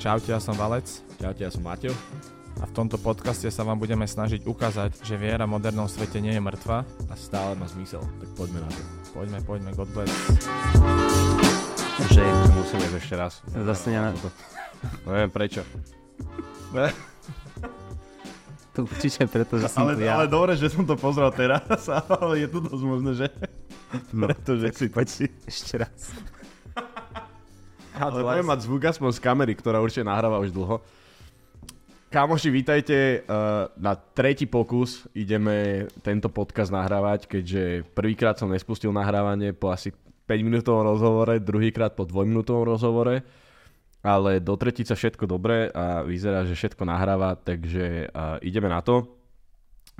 Čaute, ja som Valec Čaute, ja som Maťo. a v tomto podcaste sa vám budeme snažiť ukázať, že viera v modernom svete nie je mŕtva. A stále má zmysel, tak poďme na to. Poďme, poďme, God bless. Že musíme ešte raz. Zase ne, Neviem prečo. to určite preto, že som Ale, tu ja. ale dobre, že som to pozrel teraz, ale je to dosť možné, že... No, Pretože si poď si ešte raz. Ale budem mať zvuk aspoň z kamery, ktorá určite nahráva už dlho. Kamoši, vítajte. Uh, na tretí pokus ideme tento podcast nahrávať, keďže prvýkrát som nespustil nahrávanie po asi 5 minútovom rozhovore, druhýkrát po 2 minútovom rozhovore, ale do tretice všetko dobré a vyzerá, že všetko nahráva, takže uh, ideme na to.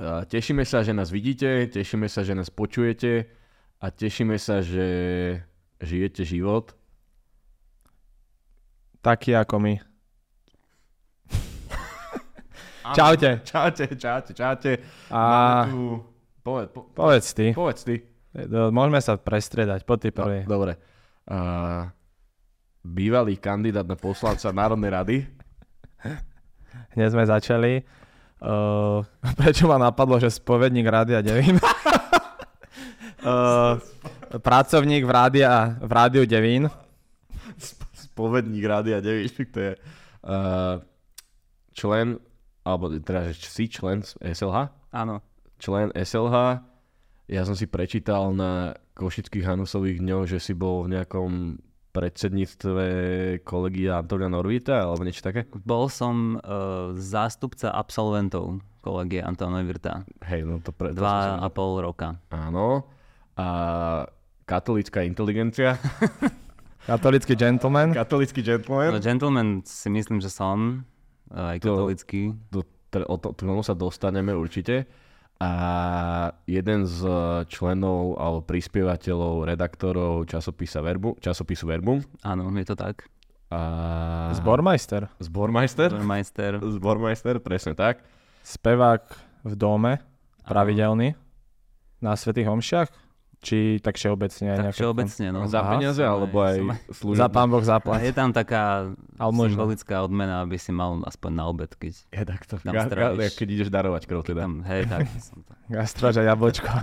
Uh, tešíme sa, že nás vidíte, tešíme sa, že nás počujete a tešíme sa, že žijete život. Taký ako my. Čaute. Čaute, čaute, čaute. A tu... Poved, po, povedz ty, povedz ty. Do- môžeme sa prestriedať, po ty prvý. No, dobre. Uh, bývalý kandidát na poslanca Národnej rady. Hneď sme začali. Uh, prečo ma napadlo, že spovedník Rádia Devín? uh, pracovník v, rádia, v Rádiu Devín. Spovedník Rádia 9, to je uh, člen, alebo teda, si člen SLH? Áno. Člen SLH. Ja som si prečítal na Košických Hanusových dňoch, že si bol v nejakom predsedníctve kolegia Antonia Norvita, alebo niečo také. Bol som uh, zástupca absolventov kolegie Antona Virta. Hej, no to pre... Dva a pol roka. Áno. A katolická inteligencia. Katolický gentleman. Katolický No, gentleman. gentleman si myslím, že som. uh, Aj To- katolický. Do, tr- o to, tomu sa dostaneme určite. A jeden z členov alebo prispievateľov, redaktorov časopisa Verbu, časopisu Verbum. Áno, je to tak. A... Zbormeister. Zbormeister. Majster. Zbormeister, presne tak. Spevák v dome. Pravidelný. Na svetých homšiach? Či tak všeobecne? aj Tak všeobecne, no. Za peniaze, aj- alebo aj aj- služby. Za pán Boh A zaplať. je tam taká symbolická odmena, aby si mal aspoň na obed, keď Je tak to. Tam Ga, ga, keď ideš darovať krv teda. tam, hej, tak som to. Gastroč a jablčko.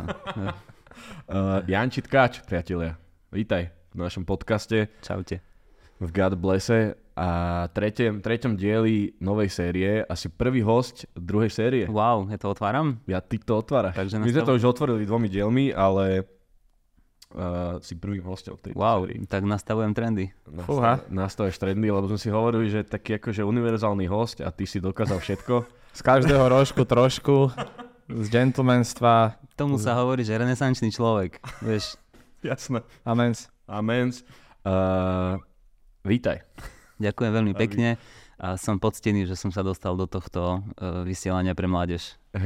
Uh, Janči Tkáč, priatelia. Vítaj v našom podcaste. Čaute. v God Blesse a treťom, treťom dieli novej série, asi prvý host druhej série. Wow, ja to otváram? Ja ty to otváraš. Takže My sme to už otvorili dvomi dielmi, ale uh, si prvým hostom v tejto Wow, sérii. tak nastavujem trendy. Nastav, nastavíš trendy, lebo sme si hovorili, že taký akože univerzálny host a ty si dokázal všetko. Z každého rožku trošku. Z gentlemanstva. Tomu sa hovorí, že renesančný človek. Vieš, Jasné. Amens. Amens. Uh, vítaj. ďakujem veľmi Ahoj. pekne a som poctený, že som sa dostal do tohto uh, vysielania pre mládež.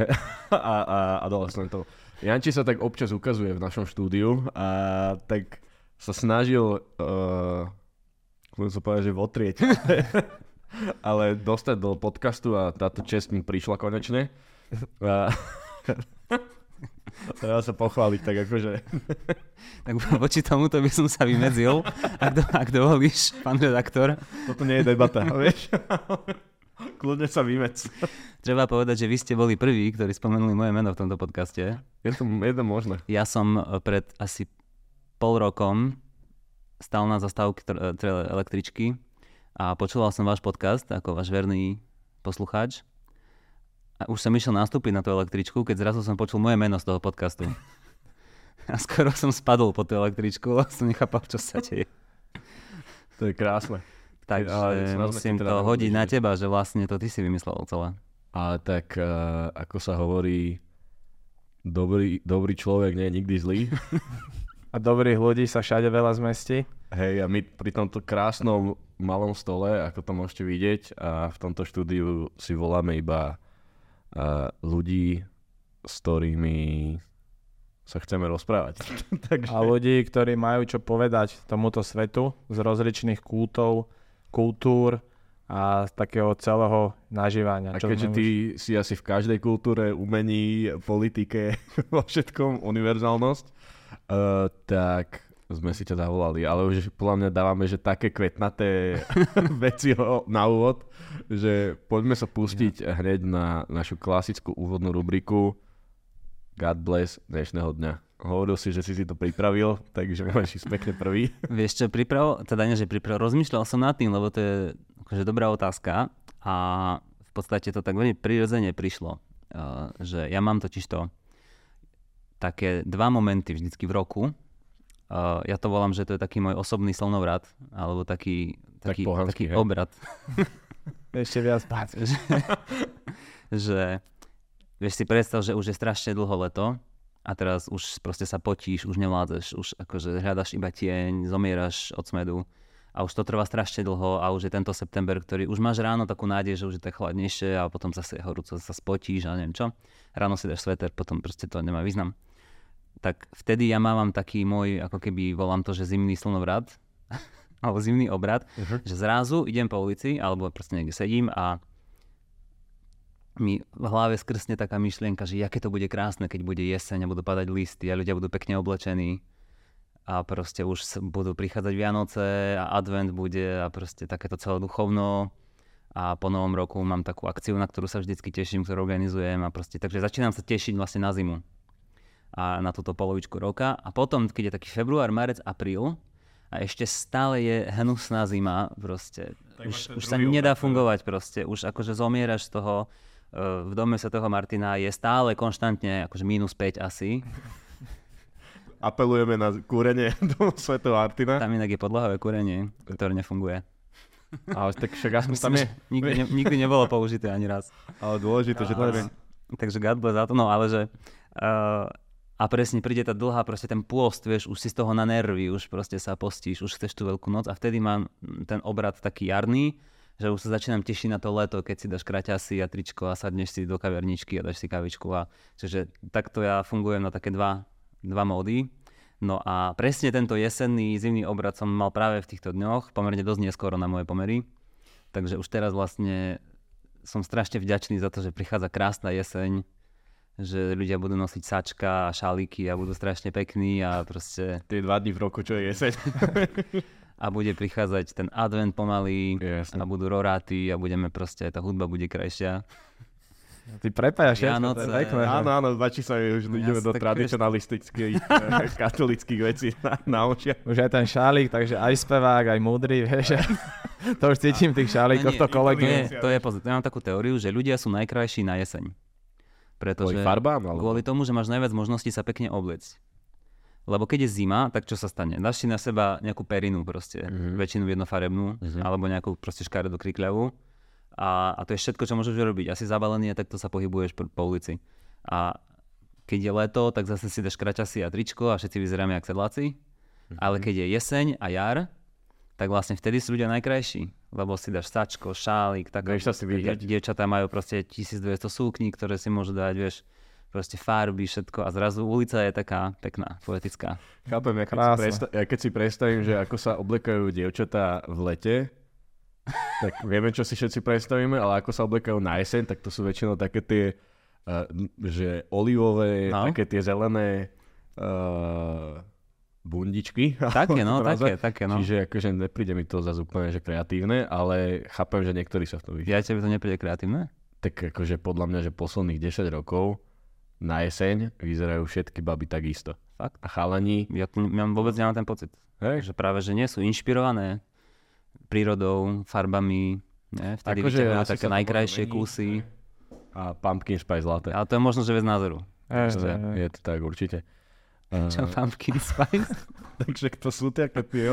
a, a adolescentov. Janči sa tak občas ukazuje v našom štúdiu a tak sa snažil, uh, sa povedať, že votrieť, ale dostať do podcastu a táto čest mi prišla konečne. A treba sa pochváliť, tak akože Tak voči tomuto by som sa vymedzil, ak, do, ak dovolíš, pán redaktor. toto nie je debata, vieš? Kľudne sa vymec. Treba povedať, že vy ste boli prví, ktorí spomenuli moje meno v tomto podcaste. Je to, je to možné. Ja som eh, pred asi pol rokom stal na zastávke tr- tr- električky a počúval som váš podcast ako váš verný poslucháč. A už som išiel nastúpiť na tú električku, keď zrazu som počul moje meno z toho podcastu. A skoro som spadol po tú električku, lebo som nechápal, čo sa deje. To je krásne. Takže Ale sme musím to teda hodiť na teba, že vlastne to ty si vymyslel celé. Ale tak, uh, ako sa hovorí, dobrý, dobrý človek nie je nikdy zlý. A dobrých ľudí sa všade veľa zmestí. Hej, a my pri tomto krásnom malom stole, ako to môžete vidieť, a v tomto štúdiu si voláme iba uh, ľudí, s ktorými sa chceme rozprávať. Takže, A ľudí, ktorí majú čo povedať tomuto svetu z rozličných kútov, kultúr a z takého celého nažívania. a keďže ty si asi v každej kultúre, umení, politike, vo všetkom univerzálnosť, uh, tak sme si ťa zavolali, ale už podľa mňa dávame, že také kvetnaté veci na úvod, že poďme sa pustiť ja. hneď na našu klasickú úvodnú rubriku God bless dnešného dňa. Hovoril si, že si si to pripravil, takže ísť pekne prvý. Vieš čo, priprav, teda nie, že priprav, rozmýšľal som nad tým, lebo to je akože dobrá otázka a v podstate to tak veľmi prirodzene prišlo, uh, že ja mám totiž to také dva momenty vždycky v roku, Uh, ja to volám, že to je taký môj osobný slnovrat, alebo taký, taký, tak taký obrad. Ešte viac páť. že, že vieš si predstav, že už je strašne dlho leto a teraz už proste sa potíš, už nevládzeš, už akože hľadaš iba tieň, zomieraš od smedu a už to trvá strašne dlho a už je tento september, ktorý už máš ráno takú nádej, že už je tak chladnejšie a potom zase horúco sa spotíš a neviem čo. Ráno si dáš sveter, potom proste to nemá význam tak vtedy ja mám taký môj, ako keby volám to, že zimný slnovrat, alebo zimný obrad, uh-huh. že zrazu idem po ulici, alebo proste niekde sedím a mi v hlave skrsne taká myšlienka, že aké to bude krásne, keď bude jeseň a budú padať listy a ľudia budú pekne oblečení a proste už budú prichádzať Vianoce a advent bude a proste takéto celé duchovno a po novom roku mám takú akciu, na ktorú sa vždycky teším, ktorú organizujem a proste, takže začínam sa tešiť vlastne na zimu a na túto polovičku roka. A potom, keď je taký február, marec, apríl, a ešte stále je hnusná zima, proste. Tak už, už sa nedá fungovať proste. Už akože zomieraš z toho, v dome Sv. Martina je stále konštantne akože minus 5 asi. Apelujeme na kúrenie do Sv. Martina. Tam inak je podlahové kúrenie, ktoré nefunguje. Ale tak však aspoň tam je. Nikdy, ne, nikdy nebolo použité ani raz. Ale dôležité, že to je. Takže God bless za to. No ale že uh, a presne príde tá dlhá, proste ten pôst, vieš, už si z toho na nervy, už proste sa postíš, už chceš tú veľkú noc a vtedy mám ten obrad taký jarný, že už sa začínam tešiť na to leto, keď si dáš kraťasy a tričko a sadneš si do kaverničky a dáš si kavičku. A, čiže takto ja fungujem na také dva, dva módy. No a presne tento jesenný, zimný obrad som mal práve v týchto dňoch, pomerne dosť neskoro na moje pomery. Takže už teraz vlastne som strašne vďačný za to, že prichádza krásna jeseň, že ľudia budú nosiť sačka a šaliky a budú strašne pekní a proste... Tie dva dní v roku, čo je jeseň. a bude prichádzať ten advent pomaly yes. a budú roráty a budeme proste, tá hudba bude krajšia. Ty prepájaš Vianoce. Pekné, áno, áno, bačí sa, už ja ideme do tradicionalistických eh, katolických vecí na, na očiach. Už aj ten šálik, takže aj spevák, aj múdry, vieš. to už cítim tých šálikoch, to kolegy. To je, je, ja mám takú teóriu, že ľudia sú najkrajší na jeseň. Pretože kvôli farbám? Alebo? Kvôli tomu, že máš najviac možností sa pekne obliecť. Lebo keď je zima, tak čo sa stane? Dáš si na seba nejakú perinu proste, mm-hmm. väčšinu jednofarebnú, mm-hmm. alebo nejakú proste škaredú krikľavú. A, a to je všetko, čo môžeš robiť. Asi zabalený a takto sa pohybuješ po, po ulici. A keď je leto, tak zase si dáš kraťasy a tričko a všetci vyzeráme jak sedláci. Mm-hmm. Ale keď je jeseň a jar, tak vlastne vtedy sú ľudia najkrajší lebo si dáš sačko, šálik, tak vieš sa si vidieť. Dievčatá majú proste 1200 súkní, ktoré si môžu dať, vieš, proste farby, všetko a zrazu ulica je taká pekná, poetická. Chápem, ja keď, si, predstav, ja keď si predstavím, že ako sa oblekajú dievčatá v lete, tak vieme, čo si všetci predstavíme, ale ako sa oblekajú na jeseň, tak to sú väčšinou také tie, uh, že olivové, no. také tie zelené uh, bundičky. Také, no, také, také, no. Čiže akože nepríde mi to zase úplne že kreatívne, ale chápem, že niektorí sa v tom vyšli. Ja tebe to nepríde kreatívne? Tak akože podľa mňa, že posledných 10 rokov na jeseň vyzerajú všetky baby takisto. Fakt? A chalani... Ja, ja vôbec nemám ten pocit. Hej. Že práve, že nie sú inšpirované prírodou, farbami, ne? vtedy akože také najkrajšie kusy. A pumpkin spice latte. Ale to je možno, že vec názoru. Je, je to tak určite. Čo, pumpkin spice? Takže to sú také tie,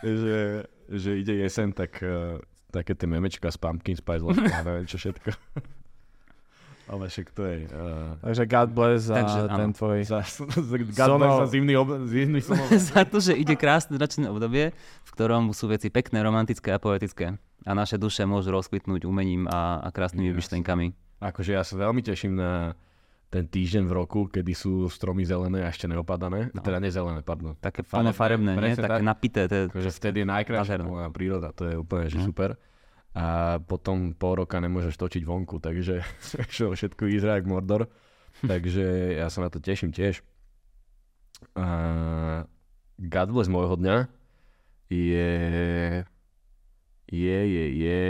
že, že ide jesen, tak uh, také tie memečka z pumpkin spice, ja neviem čo všetko. Ale však to je... Uh... Takže God bless za Takže, ten tvoj... Za, God sono... bless za zimný, ob... zimný za to, že ide krásne ročné obdobie, v ktorom sú veci pekné, romantické a poetické. A naše duše môžu rozkvitnúť umením a, a krásnymi yes. myšlenkami. Akože ja sa veľmi teším na ten týždeň v roku, kedy sú stromy zelené a ešte neopadané. No. Teda nezelené, pardon. Také farebné, farebné, nie? Také tak, napité. To je... Takže vtedy je najkrajšia príroda, to je úplne že mm. super. A potom pol roka nemôžeš točiť vonku, takže všetko vyzerá jak Mordor. takže ja sa na to teším tiež. A God bless môjho dňa je, je, je, je,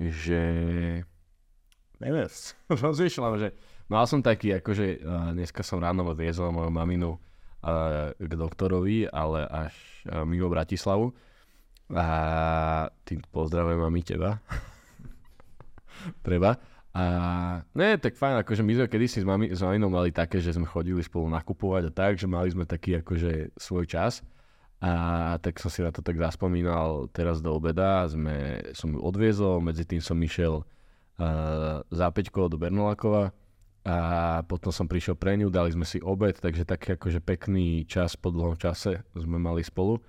že neviem, rozmýšľam, že mal som taký, akože uh, dneska som ráno odviezol moju maminu uh, k doktorovi, ale až uh, mimo Bratislavu. A tým pozdravujem mami teba. Treba. A ne, tak fajn, akože my sme kedysi s, mami, s maminou mali také, že sme chodili spolu nakupovať a tak, že mali sme taký akože svoj čas. A tak som si na to tak zaspomínal teraz do obeda, sme, som ju odviezol, medzi tým som išiel uh, za Peťkou do Bernolakova a potom som prišiel pre ňu, dali sme si obed, takže taký akože pekný čas po dlhom čase sme mali spolu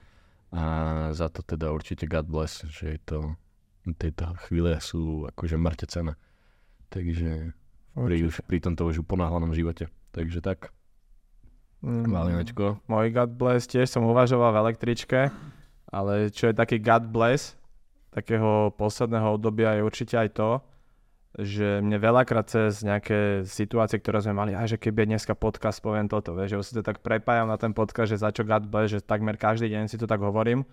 a za to teda určite God bless, že je to, tieto chvíle sú akože mŕte cena. Takže pri, už, pri tomto už uponáhlanom živote. Takže tak. Mm. Valinečko. Môj God bless tiež som uvažoval v električke, ale čo je taký God bless takého posledného obdobia je určite aj to, že mne veľakrát cez nejaké situácie, ktoré sme mali, aj že keby dneska podcast, poviem toto, vieš, že si to tak prepájam na ten podcast, že za čo God bless, že takmer každý deň si to tak hovorím.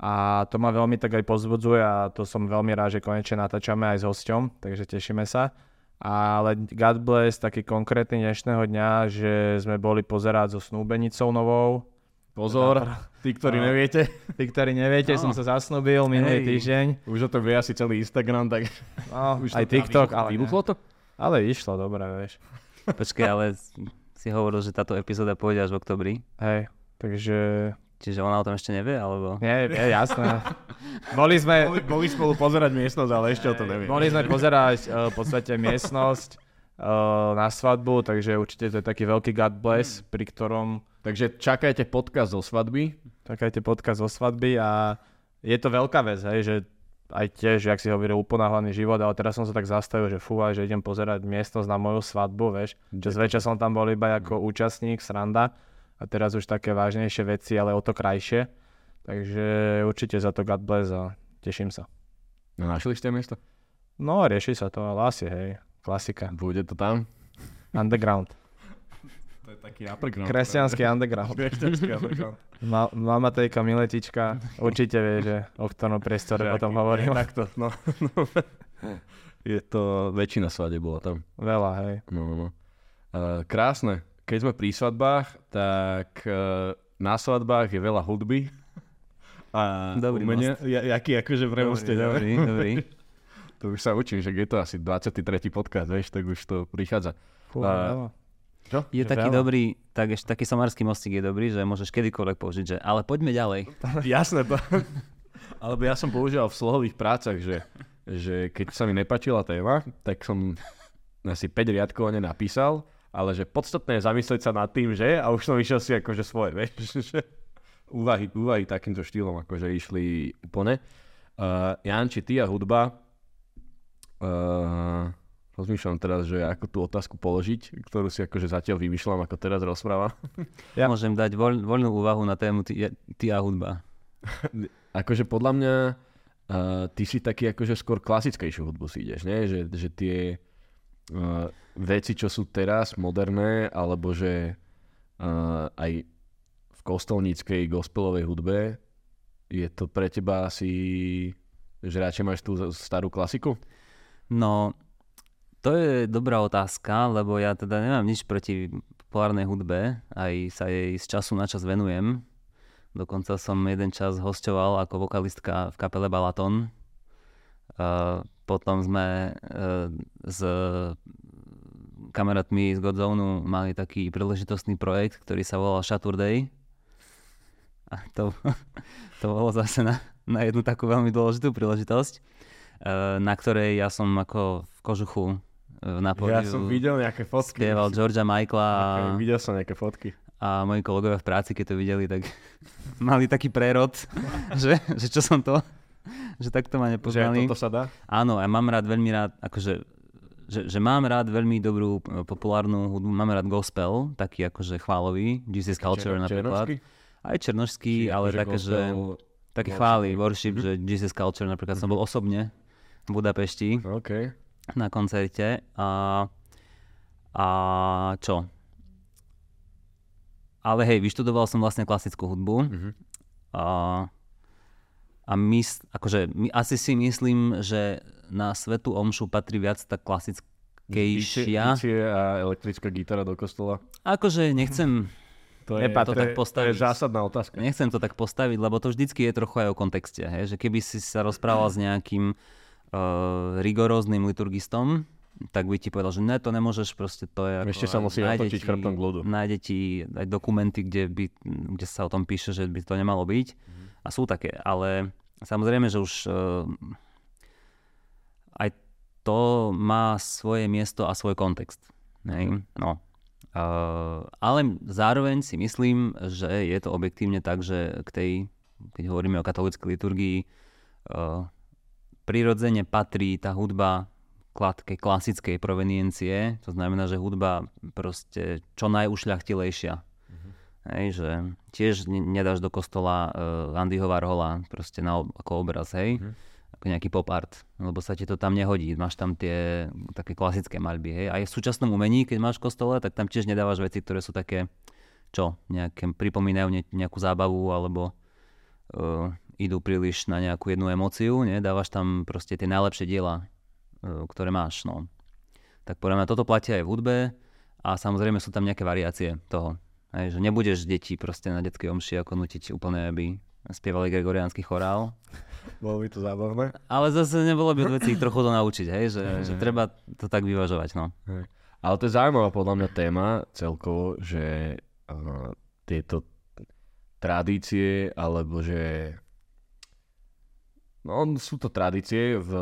A to ma veľmi tak aj pozbudzuje a to som veľmi rád, že konečne natáčame aj s hosťom, takže tešíme sa. Ale God bless taký konkrétny dnešného dňa, že sme boli pozerať so snúbenicou novou. Pozor, tí, ktorí No. neviete. Tí, ktorí neviete, No. som sa zasnúbil minulý Hej. týždeň. Už o to vie asi celý Instagram, tak No, už aj to TikTok, ale. Vybuchlo to? ale išlo, dobre, vieš. Počkej, ale si hovoril, že táto epizóda pôjde až v oktobri. Hej, takže Čiže ona o tom ešte nevie, alebo... nie, je jasné. Boli sme, Boli, boli spolu pozerať miestnosť, ale ešte o to neviem. Mohli sme pozerať uh, v podstate miestnosť na svadbu, takže určite to je taký veľký God bless, pri ktorom Takže čakajte podcast zo svadby. takajte podcast zo svadby a je to veľká vec, hej, že aj tiež, jak si hovoril, uponáhlaný život, ale teraz som sa tak zastavil, že fú, že idem pozerať miestnosť na moju svadbu, vieš, že zväčša som tam bol iba ako účastník, sranda a teraz už také vážnejšie veci, ale o to krajšie, takže určite za to God bless a teším sa. No, našli ste miesto? No, rieši sa to, ale asi, hej, klasika. Bude to tam? Underground. To je taký underground. Kresťanský underground. Kresťanský underground. Ma, mama Tejka Miletička určite vie, že o ktorom priestore o tom hovorím. Takto, no. no. Je to, väčšina svade bola tam. Veľa, hej. No, no, no. Uh, krásne. Keď sme pri svadbách, tak uh, na svadbách je veľa hudby. A Dobrý umenia. Ja, jaký akože premostieť, dobrý, dobrý. To už sa učím, že je to asi 23. podcast, vieš, tak už to prichádza. Fú, A-. Čo? Je Je taký veľa. dobrý, tak ešte taký samarský mostík je dobrý, že môžeš kedykoľvek použiť, že ale poďme ďalej. Jasné to. Alebo ja som používal v slohových prácach, že, že keď sa mi nepačila téma, tak som asi 5 riadkov o nej napísal, ale že podstatné je zamyslieť sa nad tým, že a už som išiel si akože svoje, vieš, že úvahy, úvahy takýmto štýlom akože išli úplne. Uh, Janči, ty a hudba, uh, rozmýšľam teraz, že ako tú otázku položiť, ktorú si akože zatiaľ vymýšľam, ako teraz rozprávam. Ja- Môžem dať voľ, voľnú úvahu na tému ty, ty a hudba. Akože podľa mňa uh, ty si taký akože skôr klasickejšiu hudbu si ideš, nie? Že, že tie uh, veci, čo sú teraz moderné, alebo že uh, aj v kostolníckej gospelovej hudbe je to pre teba asi, že radšej máš tú starú klasiku? No, to je dobrá otázka, lebo ja teda nemám nič proti populárnej hudbe, aj sa jej z času na čas venujem. Dokonca som jeden čas hostoval ako vokalistka v kapele Balaton. Uh, potom sme uh, s kamarátmi z Godzone mali taký príležitostný projekt, ktorý sa volal Saturday. A to, to bolo zase na, na jednu takú veľmi dôležitú príležitosť, na ktorej ja som ako v kožuchu uh, na pódiu Ja som videl nejaké fotky. spieval Georgia Michaela a, Okay, videl som nejaké fotky. a moji kolegovia v práci, keď to videli, tak mali taký prerod, že, že čo som to, že takto ma Že nepoznali. toto sa dá? Áno, a mám rád veľmi rád, akože, že, že mám rád veľmi dobrú e, populárnu hudbu, mám rád gospel, taký akože chválový, Jesus Culture Čer- napríklad. černošský? Aj černožský, Či ale akože také, že taký chvály, worship, Mhm. že Jesus Culture napríklad som bol osobne v Budapešti OK. na koncerte a, a čo? ale hej, vyštudoval som vlastne klasickú hudbu. Mhm. A, a my, akože, my asi si myslím, že na svetu omšu patrí viac tá klasickejšia. Bicie a elektrická gitara do kostola. Akože nechcem, To je, to, tak postaviť. to je zásadná otázka. nechcem to tak postaviť, lebo to vždycky je trochu aj o kontexte. Hej? Že keby si sa rozprával s nejakým rigoróznym liturgistom, tak by ti povedal, že ne, to nemôžeš, proste to je... Ešte sa musí ti- chrbtom k ľudu. Nájde ti aj dokumenty, kde, by, kde sa o tom píše, že by to nemalo byť. Mhm. A sú také, ale samozrejme, že už uh, aj to má svoje miesto a svoj kontext. Hej? No. Uh, ale zároveň si myslím, že je to objektívne tak, že k tej, keď hovoríme o katolíckej liturgii, uh, prirodzene patrí tá hudba kla- takej klasickej proveniencie, to znamená, že hudba proste čo najušľachtilejšia. Hej, že tiež ne- nedáš do kostola uh, Andyho Warhola proste na, ako obraz, hej, ako nejaký pop art, lebo sa ti to tam nehodí. Máš tam tie také klasické maľby, hej. Aj v súčasnom umení, keď máš v kostole, tak tam tiež nedávaš veci, ktoré sú také, čo, nejaké, pripomínajú ne- nejakú zábavu, alebo uh, idú príliš na nejakú jednu emóciu, nie? Dávaš tam proste tie najlepšie diela, uh, ktoré máš, no. Tak podľa mňa toto platia aj v hudbe a samozrejme sú tam nejaké variácie toho. Hej, že nebudeš deti proste na detskej omši ako nutiť úplne, aby spievali gregoriánsky chorál. Bolo by to zábavné. Ale zase nebolo by od vecí ich trochu to naučiť, hej, že, že treba to tak vyvažovať, no. Ale to je zaujímavá podľa mňa téma celkovo, že uh, tieto tradície, alebo že no, sú to tradície v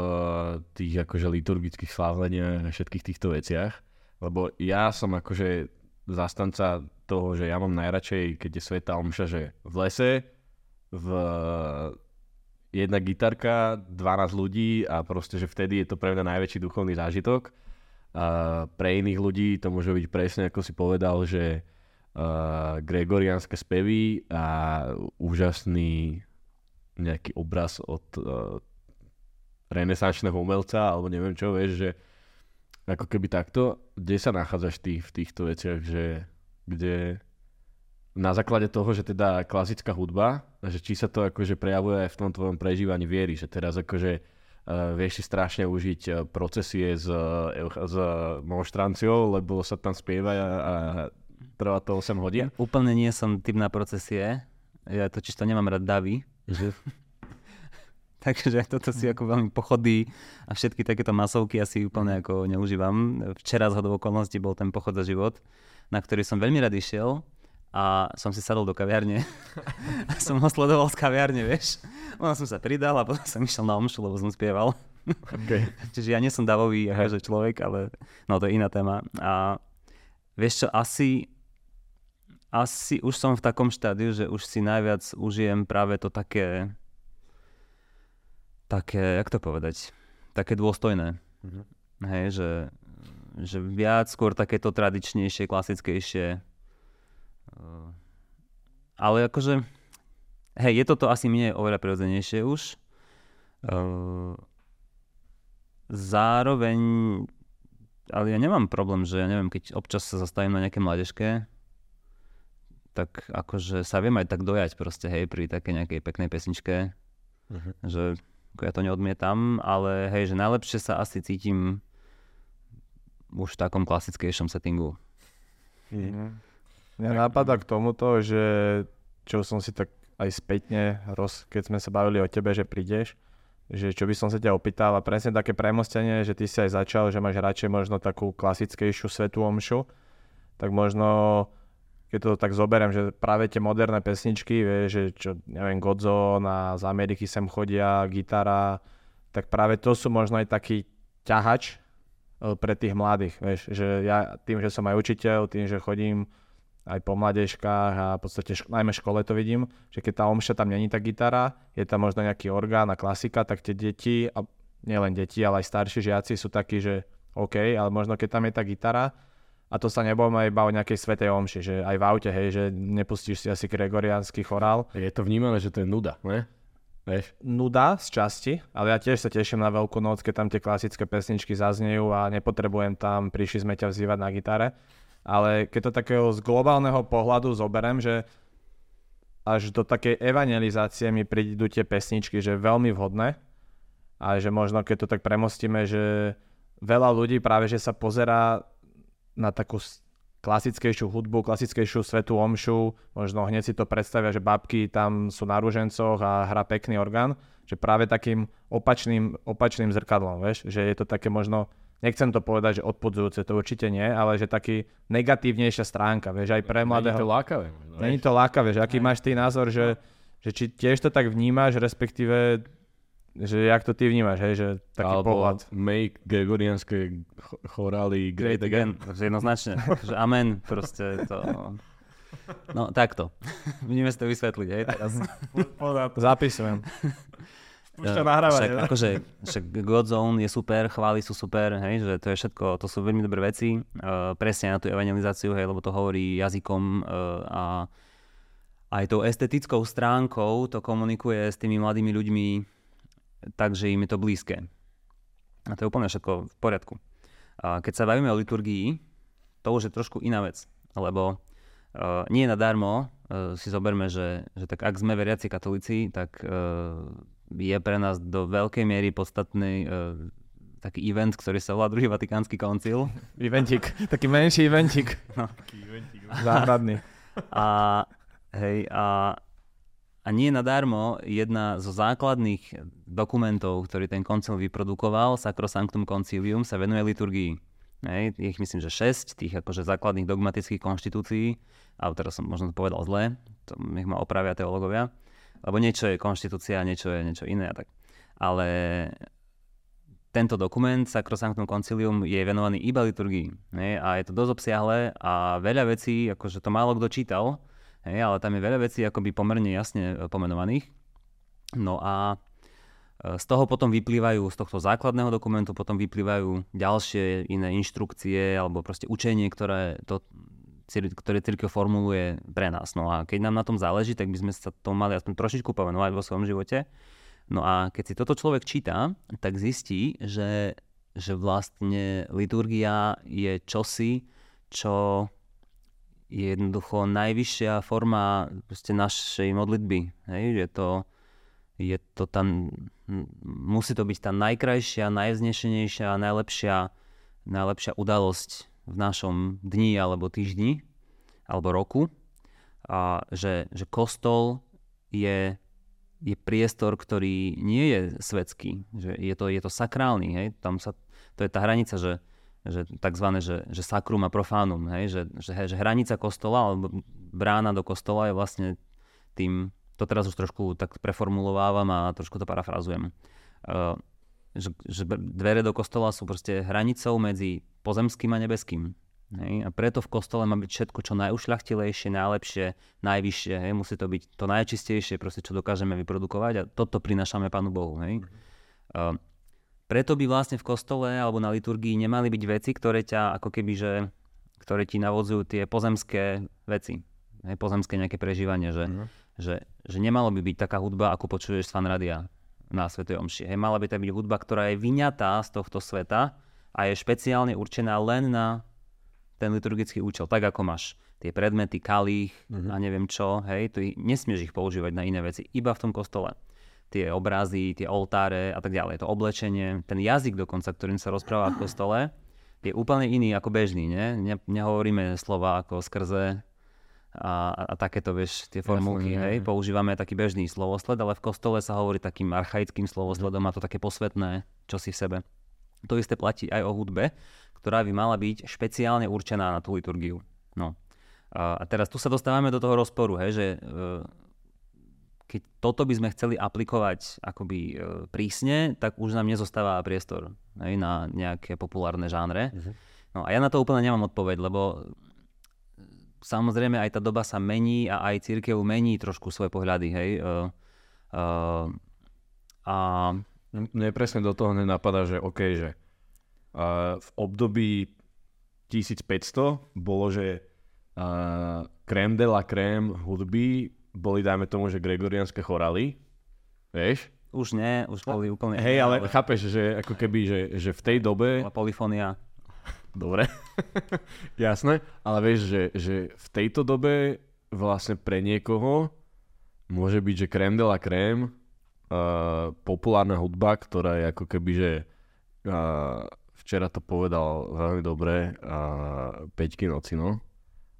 tých akože liturgických sláveniach a všetkých týchto veciach, lebo ja som akože zastanca toho, že ja mám najradšej, keď je Sveta Omša, že v lese, v jedna gitarka, 12 ľudí a proste, že vtedy je to pre mňa najväčší duchovný zážitok. A pre iných ľudí to môže byť presne, ako si povedal, že uh, gregoriánske spevy a úžasný nejaký obraz od uh, renesančného umelca, alebo neviem čo, vieš, že ako keby takto, kde sa nachádzaš ty v týchto veciach, že kde na základe toho, že teda klasická hudba, že či sa to akože prejavuje aj v tom tvojom prežívaní viery, že teraz akože uh, vieš si strašne užiť uh, procesie s, s monštranciou, lebo sa tam spieva a, a trvá to 8 hodín. Úplne nie som typ na procesie, ja totiž to nemám rád davy, takže toto si ako veľmi pochody a všetky takéto masovky asi úplne ako neužívam. Včera z hodou okolností bol ten pochod za život, na ktorý som veľmi rád išiel a som si sadol do kaviarne a som ho sledoval z kaviarne, vieš. Ono som sa pridal a potom som išiel na omšu, lebo som spieval. Okay. Čiže ja nie som davový akože človek, ale no to je iná téma. A vieš čo, asi, asi už som v takom štádiu, že už si najviac užijem práve to také, také, jak to povedať, také dôstojné. Mhm. Hej, že, že viac skôr takéto tradičnejšie, klasickejšie. Eh, Ale akože, hej, je toto asi mne oveľa prirodzenejšie už. Eh, Zároveň, ale ja nemám problém, že ja neviem, keď občas sa zastavím na nejaké mládežke, tak akože sa viem aj tak dojať proste, hej, pri také nejakej peknej pesničke, Mhm. že ako ja to neodmietam, ale hej, že najlepšie sa asi cítim už v takom klasickejšom settingu. Mhm. Mňa napadá k tomuto, že čo som si tak aj spätne, roz, keď sme sa bavili o tebe, že prídeš, že čo by som sa ťa opýtal a presne také premostenie, že ty si aj začal, že máš radšej možno takú klasickejšiu svetú omšu, tak možno keď to tak zoberiem, že práve tie moderné pesničky, vieš, že čo, neviem, Godzone a z Ameriky sem chodia, gitara, tak práve to sú možno aj taký ťahač e, pre tých mladých, vieš, že ja tým, že som aj učiteľ, tým, že chodím aj po mladežkách a v podstate šk- najmä škole to vidím, že keď tá omša tam není tá gitara, je tam možno nejaký orgán a klasika, tak tie deti, a nielen deti, ale aj starší žiaci sú takí, že OK, ale možno keď tam je tá gitara, a to sa nebojme iba o nejakej svetej omši, že aj v aute, hej, že nepustíš si asi gregoriánsky chorál. Je to vnímané, že to je nuda, ne? Vieš? Nuda z časti, ale ja tiež sa teším na Veľkú noc, keď tam tie klasické pesničky zaznejú a nepotrebujem tam, prišli sme ťa vzývať na gitare. ale keď to takého z globálneho pohľadu zoberiem, že až do takej evangelizácie mi prídu tie pesničky, že veľmi vhodné a že možno keď to tak premostíme, že veľa ľudí práve že sa pozerá na takú klasickejšiu hudbu, klasickejšiu svetú omšu, možno hneď si to predstavia, že babky tam sú na rúžencoch a hrá pekný orgán, že práve takým opačným, opačným zrkadlom, vieš, že je to také možno, nechcem to povedať, že odpudzujúce, to určite nie, ale že taký negatívnejšia stránka, vieš, aj pre mladého. Není to lákavé. Není to lákavé, že aký máš ty názor, že, že či tiež to tak vnímaš, respektíve že jak to ty vnímaš, hej, že taký Alebo pohľad. make gregorianské ch- chorály great again. Takže jednoznačne. že amen, proste to... No takto. Budeme si to vysvetliť, hej, teraz. Zapisujem. Púšťa Ja, nahrávať, však, ne? akože, však Godzone je super, chvály sú super, hej, že to je všetko, to sú veľmi dobré veci, uh, presne na tú evangelizáciu, hej, lebo to hovorí jazykom uh, a aj tou estetickou stránkou to komunikuje s tými mladými ľuďmi tak, že im je to blízke. A to je úplne všetko v poriadku. A keď sa bavíme o liturgii, to už je trošku iná vec, lebo uh, nie nadarmo uh, si zoberme, že, že tak ak sme veriaci katolíci, tak uh, je pre nás do veľkej miery podstatný uh, taký event, ktorý sa volá druhý vatikánsky koncil. Eventik, taký menší eventik. No. Záhradný. A, hej, a, a nie nadarmo jedna zo základných dokumentov, ktorý ten koncil vyprodukoval, Sacrosanctum Concilium, sa venuje liturgii. Hej, ich myslím, že 6 tých akože základných dogmatických konštitúcií, ale teraz som možno to povedal zle, to nech ma opravia teológovia, lebo niečo je konštitúcia, niečo je niečo iné a tak. Ale tento dokument, Sacrosanctum Concilium, je venovaný iba liturgii. Hej, a je to dosť obsiahle a veľa vecí, akože to málo kto čítal, hej, ale tam je veľa vecí akoby pomerne jasne e, pomenovaných. No a e, z toho potom vyplývajú, z tohto základného dokumentu potom vyplývajú ďalšie iné inštrukcie alebo proste učenie, ktoré, to, ktoré církev formuluje pre nás. No a keď nám na tom záleží, tak by sme sa tomu mali aspoň trošičku povenovať vo svojom živote. No a keď si toto človek číta, tak zistí, že, že vlastne liturgia je čosi, čo je jednoducho najvyššia forma proste našej modlitby. Hej? Je to, je to tá, musí to byť tá najkrajšia, najvznešenejšia, najlepšia, najlepšia udalosť v našom dni alebo týždni alebo roku. A že, že kostol je, je priestor, ktorý nie je svetský. Že je, to, je to sakrálny. Hej? Tam sa, to je tá hranica, že, že takzvané, že, že sakrum a profánum, hej? Že, že, že hranica kostola alebo brána do kostola je vlastne tým, to teraz už trošku tak preformulovávam a trošku to parafrazujem. Uh, že, že dvere do kostola sú proste hranicou medzi pozemským a nebeským. Hej? A preto v kostole má byť všetko čo najušľachtilejšie, najlepšie, najvyššie. Hej? Musí to byť to najčistejšie, proste, čo dokážeme vyprodukovať a toto prinášame Pánu Bohu. Hej? Uh, preto by vlastne v kostole alebo na liturgii nemali byť veci, ktoré ťa ako keby, že, ktoré ti navodzujú tie pozemské veci. Hej, pozemské nejaké prežívanie, že, Mhm. že, že nemalo by byť taká hudba, ako počuješ z fanradia na Svetej Omši. Hej, mala by to byť hudba, ktorá je vyňatá z tohto sveta a je špeciálne určená len na ten liturgický účel, tak ako máš tie predmety, kalých Mhm. a neviem čo, hej, ich, nesmieš ich používať na iné veci, iba v tom kostole tie obrazy, tie oltáre a tak ďalej, to oblečenie, ten jazyk dokonca, ktorým sa rozpráva v kostole, je úplne iný ako bežný, nie? Ne, nehovoríme slova ako skrze a, a, a takéto, vieš, tie formulky, hej, používame taký bežný slovosled, ale v kostole sa hovorí takým archaickým slovosledom, má to také posvetné, čo si v sebe. To isté platí aj o hudbe, ktorá by mala byť špeciálne určená na tú liturgiu. No. A a teraz tu sa dostávame do toho rozporu, hej, že e, keď toto by sme chceli aplikovať akoby e, prísne, tak už nám nezostáva priestor hej, na nejaké populárne žánre. Mhm. No a ja na to úplne nemám odpoveď, lebo samozrejme aj tá doba sa mení a aj církev mení trošku svoje pohľady, hej. Uh, uh, a Mne presne do toho nenapadá, že OK, že uh, v období 1500 bolo, že uh, krém de la krém hudby boli, dajme tomu, že gregorianské chorály, vieš? už nie, už boli úplne... Hej, ale chápeš, že ako keby, že, že v tej dobe Polifónia. Dobre, jasné, ale vieš, že, že v tejto dobe vlastne pre niekoho môže byť, že krém de la krém, uh, populárna hudba, ktorá je ako keby, že uh, včera to povedal veľmi dobre uh, Peťky noci, no,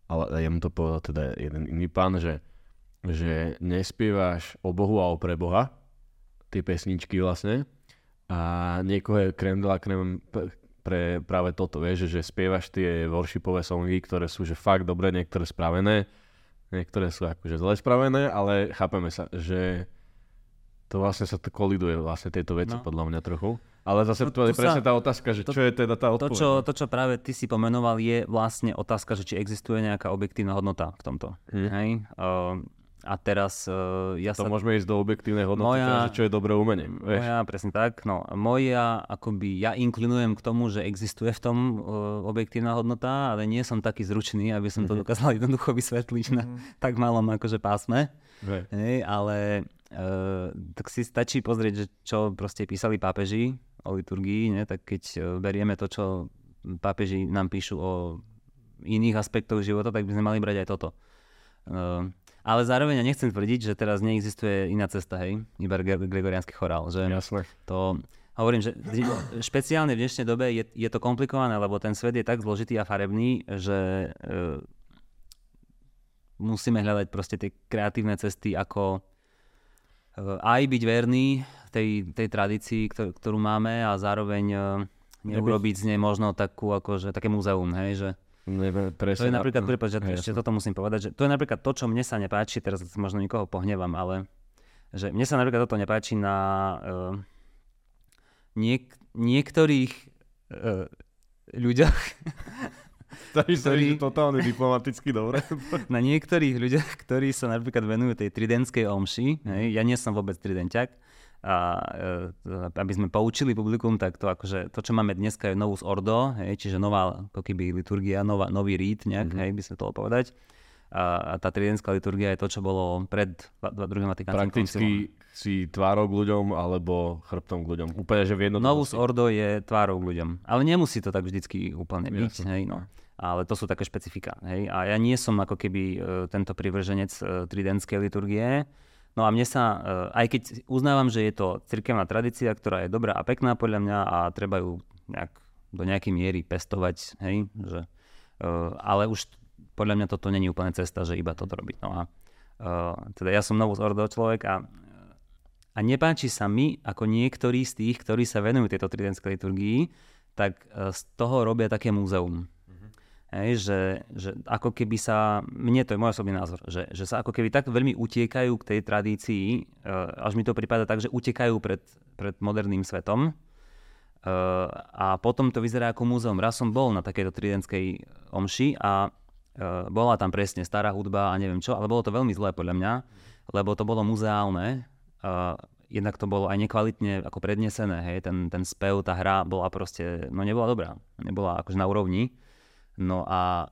ale ja mu to povedal teda jeden iný pán, že, že nespievaš o Bohu a o pre Boha, tie pesničky vlastne, a niekoho je krém de la krém pre práve toto, vieš, že, že spievaš tie worshipové songy, ktoré sú že fakt dobre, niektoré spravené, niektoré sú akože zle spravené, ale chápeme sa, že to vlastne sa to koliduje vlastne tieto veci no. podľa mňa trochu. Ale zase no, to je presne tá otázka, že to, čo je teda tá odpoveď. To čo, to, čo práve ty si pomenoval, je vlastne otázka, že či existuje nejaká objektívna hodnota v tomto. Hm. Hej? Uh, a teraz uh, ja to sa... môžeme ísť do objektívnej hodnoty, moja, teda, že čo je dobré umenie. Vieš? Moja, presne tak. No, moja, akoby, ja inklinujem k tomu, že existuje v tom uh, objektívna hodnota, ale nie som taký zručný, aby som to mhm. dokázal jednoducho vysvetliť na mm-hmm. tak malom akože pásme. Hej, ale uh, tak si stačí pozrieť, že čo proste písali pápeži o liturgii, ne? tak keď uh, berieme to, čo pápeži nám píšu o iných aspektoch života, tak by sme mali brať aj toto. Uh, ale zároveň ja nechcem tvrdiť, že teraz neexistuje iná cesta, hej, iba gregoriánsky chorál. Že Jasne. To, hovorím, že špeciálne v dnešnej dobe je, je to komplikované, lebo ten svet je tak zložitý a farebný, že e, musíme hľadať proste tie kreatívne cesty, ako e, aj byť verný tej, tej tradícii, ktor, ktorú máme a zároveň e, neurobiť z nej možno takú, akože, také múzeum, hej, že Presne. To je napríklad, prepáč, že ešte toto musím povedať, že to je napríklad to, čo mne sa nepáči, teraz možno nikoho pohnevam, ale že mne sa napríklad toto nepáči na uh, niek- niektorých uh, ľuďoch, Tady sa ktorí, totálne diplomaticky dobre. na niektorých ľuďoch, ktorí sa napríklad venujú tej tridentskej omši, hej, ja nie som vôbec tridenťak, a e, aby sme poučili publikum, tak to akože to, čo máme dneska je novus ordo, hej, čiže nová ako keby liturgia, nová, nový rít nejak, mm-hmm. hej, by sme to povedať. A, a tá tridentská liturgia je to, čo bolo pred druhým vatikánskym Prakticky koncilom. si tvárou k ľuďom alebo chrbtom k ľuďom. Úplne, že v. Novus ordo je tvárou k ľuďom. Ale nemusí to tak vždycky úplne byť. Hej, no. Ale to sú také špecifika. Hej. A ja nie som ako keby uh, tento privrženec uh, tridentskej liturgie, No a mne sa, eh, aj keď uznávam, že je to cirkevná tradícia, ktorá je dobrá a pekná podľa mňa a treba ju nejak, do nejakej miery pestovať, hej, že, eh, ale už podľa mňa toto není úplne cesta, že iba toto robiť. No a eh, teda ja som novú ordo človek a, a nepáči sa mi, ako niektorí z tých, ktorí sa venujú tejto tridentskej liturgii, tak z toho robia také múzeum. Hej, že, že ako keby sa, mne to je môj osobný názor, že, že sa ako keby tak veľmi utiekajú k tej tradícii, uh, až mi to prípada tak, že utekajú pred, pred moderným svetom uh, a potom to vyzerá ako múzeum. Raz som bol na takejto tridentskej omši a uh, bola tam presne stará hudba a neviem čo, ale bolo to veľmi zlé podľa mňa, lebo to bolo muzeálne. Jednak to bolo aj nekvalitne ako prednesené, hej, ten, ten spev, tá hra bola proste, no nebola dobrá, nebola akože na úrovni. No a,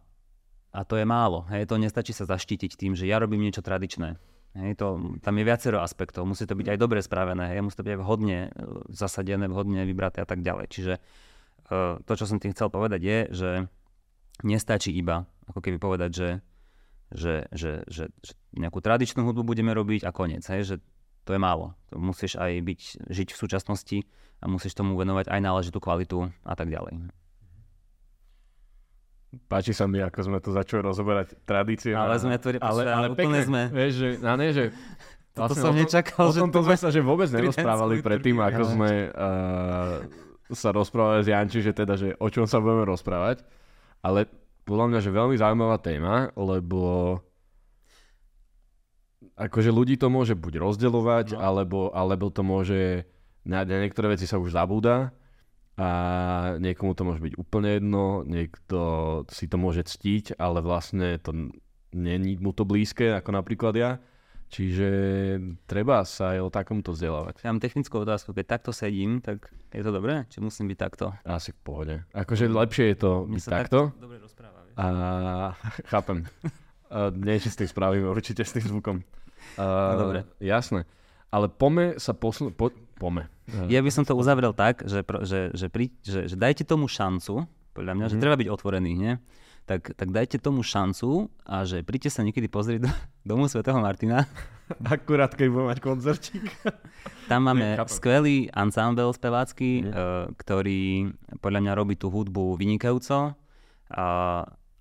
a to je málo. Hej, to nestačí sa zaštítiť tým, že ja robím niečo tradičné. Hej, to, tam je viacero aspektov. Musí to byť aj dobre spravené, hej, musí to byť aj vhodne e, zasadené, vhodne vybraté a tak ďalej. Čiže uh, to, čo som tým chcel povedať, je, že nestačí iba ako keby povedať, že, že, že, že, že nejakú tradičnú hudbu budeme robiť a koniec. Hej, že to je málo. To musíš aj byť, žiť v súčasnosti a musíš tomu venovať aj náležitú kvalitu a tak ďalej. Páči sa mi, ako sme to začali rozoberať tradície. Ale sme to ale, ale úplne sme. Vieš, že, no nie, že Toto vlastne som o tom, nečakal, o tom, že to sme sa že vôbec nerozprávali predtým, ako sme uh, sa rozprávali s Janči, že teda, že o čom sa budeme rozprávať. Ale podľa mňa, že veľmi zaujímavá téma, lebo akože ľudí to môže buď rozdeľovať, no. alebo, alebo to môže, na, na niektoré veci sa už zabúda a niekomu to môže byť úplne jedno, niekto si to môže ctiť, ale vlastne to není mu to blízke, ako napríklad ja. Čiže treba sa aj o takomto vzdelávať. Ja mám technickú otázku, keď takto sedím, tak je to dobré? Či musím byť takto? Asi v pohode. Akože lepšie je to Mne byť sa takto. dobre rozpráva. Vieš? A chápem. A niečo s tým spravíme určite s tým zvukom. A, no, dobre. Jasné. Ale pome sa posunúť, po, pome. Ja by som to uzavrel tak, že, že, že, pri, že, že dajte tomu šancu, podľa mňa, mm-hmm. že treba byť otvorený, nie? Tak, tak dajte tomu šancu a že príďte sa niekedy pozrieť do domu svätého Martina. Akurát, keď budeme mať koncertík. Tam máme skvelý ensemble spevácky, Mhm. mm. ktorý podľa mňa robí tú hudbu vynikajúco a,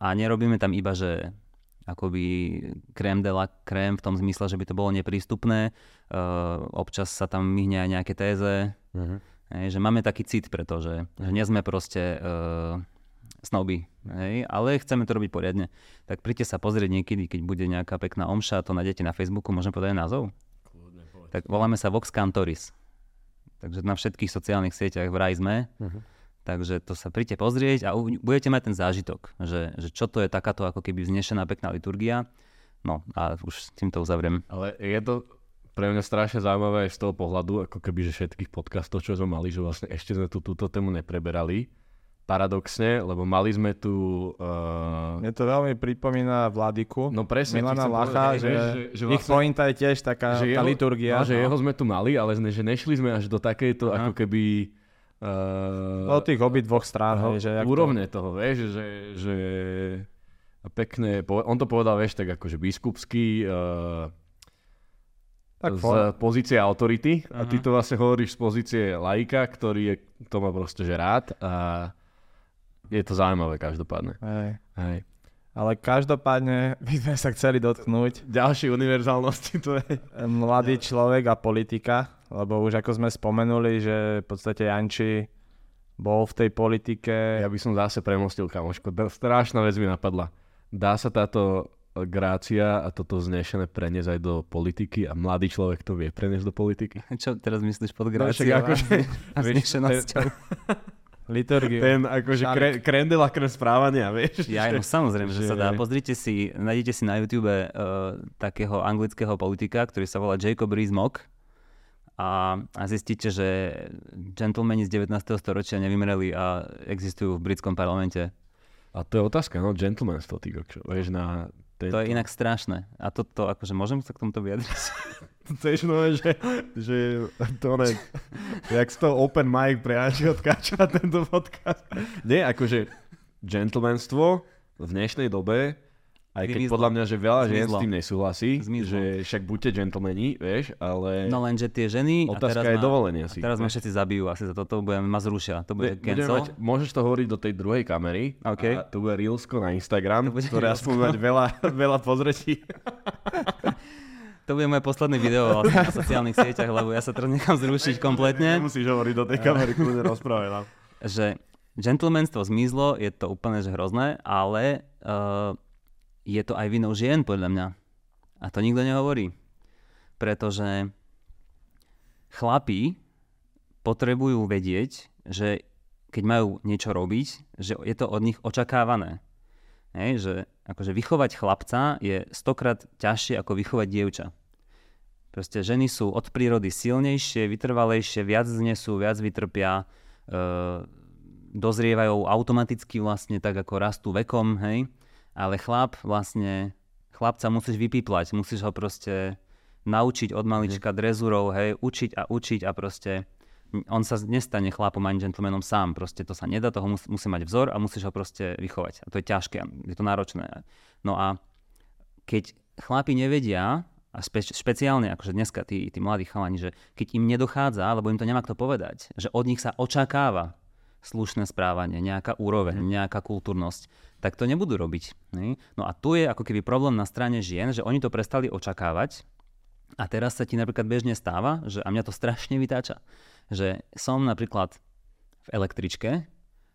a nerobíme tam iba, že akoby krém de la krém v tom zmysle, že by to bolo neprístupné. Uh, občas sa tam myhne aj nejaké téze. Mhm. Hej, že máme taký cit preto, že, nie sme proste uh, snoby, hej, ale chceme to robiť poriadne. Tak príďte sa pozrieť niekedy, keď bude nejaká pekná omša, to nájdete na Facebooku, môžem povedať názov? Tak voláme sa Vox Cantoris. Takže na všetkých sociálnych sieťach vraj sme. Mhm. Takže to sa príďte pozrieť a u- budete mať ten zážitok, že, že čo to je takáto ako keby vznešená pekná liturgia. No a už s týmto uzavriem. Ale je to pre mňa strašne zaujímavé aj z toho pohľadu, ako keby, že všetkých podcastov, čo sme mali, že vlastne ešte sme tu túto tému nepreberali. Paradoxne, lebo mali sme tu... Uh, Mne to veľmi pripomína Vladiku. no presne, Milana Lacha, povedať, že, vieš, že, že ich pointa je tiež taká že tá liturgia. No, že jeho sme tu mali, ale ne, že nešli sme až do takejto, Aha. ako keby... Uh, Od tých obi dvoch strán. hej, že jak to- úrovne toho, vieš, že, že po- on to povedal, vieš, tak akože biskupský, uh, Tak z for, pozície autority a ty Mhm. to vlastne hovoríš z pozície laika, ktorý je, to má proste že rád a je to zaujímavé každopádne. hej. Hej. Ale každopádne by sme sa chceli dotknúť Ďalšie univerzálnosti to je. mladý človek a politika, lebo už ako sme spomenuli, že v podstate Janči bol v tej politike. Ja by som zase premostil, kamoško. Strašná vec mi napadla. Dá sa táto grácia a toto znešené preniesť aj do politiky a mladý človek to vie preniesť do politiky. Čo teraz myslíš pod No, gráciou akože, a vieš, vznešenosťou? Liturgiu. Ten akože kre, krem de la krem správania, vieš? Ja, no samozrejme, že, že- sa dá. Pozrite si, nájdete si na YouTube uh, takého anglického politika, ktorý sa volá Jacob Rees-Mogg a, a zistíte, že gentlemani z 19. storočia nevymreli a existujú v britskom parlamente. A to je otázka, no, gentlemanstvo, ty kokšo. Vieš, na... Tento... To je inak strašné. A toto, akože môžem sa k tomuto vyjadriť? Chceš, no, že, že to ne, jak toho open mic pre Anči odkáča tento podcast. Nie, akože gentlemanstvo v dnešnej dobe, aj keď Vymizlo. podľa mňa, že veľa žien s tým nesúhlasí, Zmizlo. že však buďte gentlemani, vieš, ale No lenže tie ženy... a otázka teraz je ma, dovolenia a si. teraz ma všetci zabijú, asi za toto budeme, ma zrušia. To bude cancel. mať, môžeš to hovoriť do tej druhej kamery OK. a to bude Reelsko na Instagram, ktoré aspoň mať veľa, veľa pozretí. To bude moje posledné video vlastne na sociálnych sieťach, lebo ja sa teraz nechám zrušiť kompletne. Nemusíš hovoriť do tej kamery, kľudne rozprávaj nám. že gentlemanstvo zmizlo, je to úplne že hrozné, ale uh, je to aj vinou žien podľa mňa. A to nikto nehovorí. Pretože chlapí potrebujú vedieť, že keď majú niečo robiť, že je to od nich očakávané. Hej, že akože vychovať chlapca je stokrát ťažšie ako vychovať dievča. Proste ženy sú od prírody silnejšie, vytrvalejšie, viac znesú, viac vytrpia, e, dozrievajú automaticky vlastne tak ako rastú vekom, hej. Ale chlap vlastne, chlapca musíš vypíplať, musíš ho proste naučiť od malička drezurou, hej, učiť a učiť a proste on sa nestane chlapom ani gentlemanom sám, proste to sa nedá, toho musí, musí mať vzor a musíš ho proste vychovať. A to je ťažké, je to náročné. No a keď chlapi nevedia, a spe, špeciálne akože dneska tí, tí mladí chalani, že keď im nedochádza, alebo im to nemá kto povedať, že od nich sa očakáva slušné správanie, nejaká úroveň, nejaká kultúrnosť, tak to nebudú robiť. Ne? No a tu je ako keby problém na strane žien, že oni to prestali očakávať a teraz sa ti napríklad bežne stáva, že a mňa to strašne vytáča, že som napríklad v električke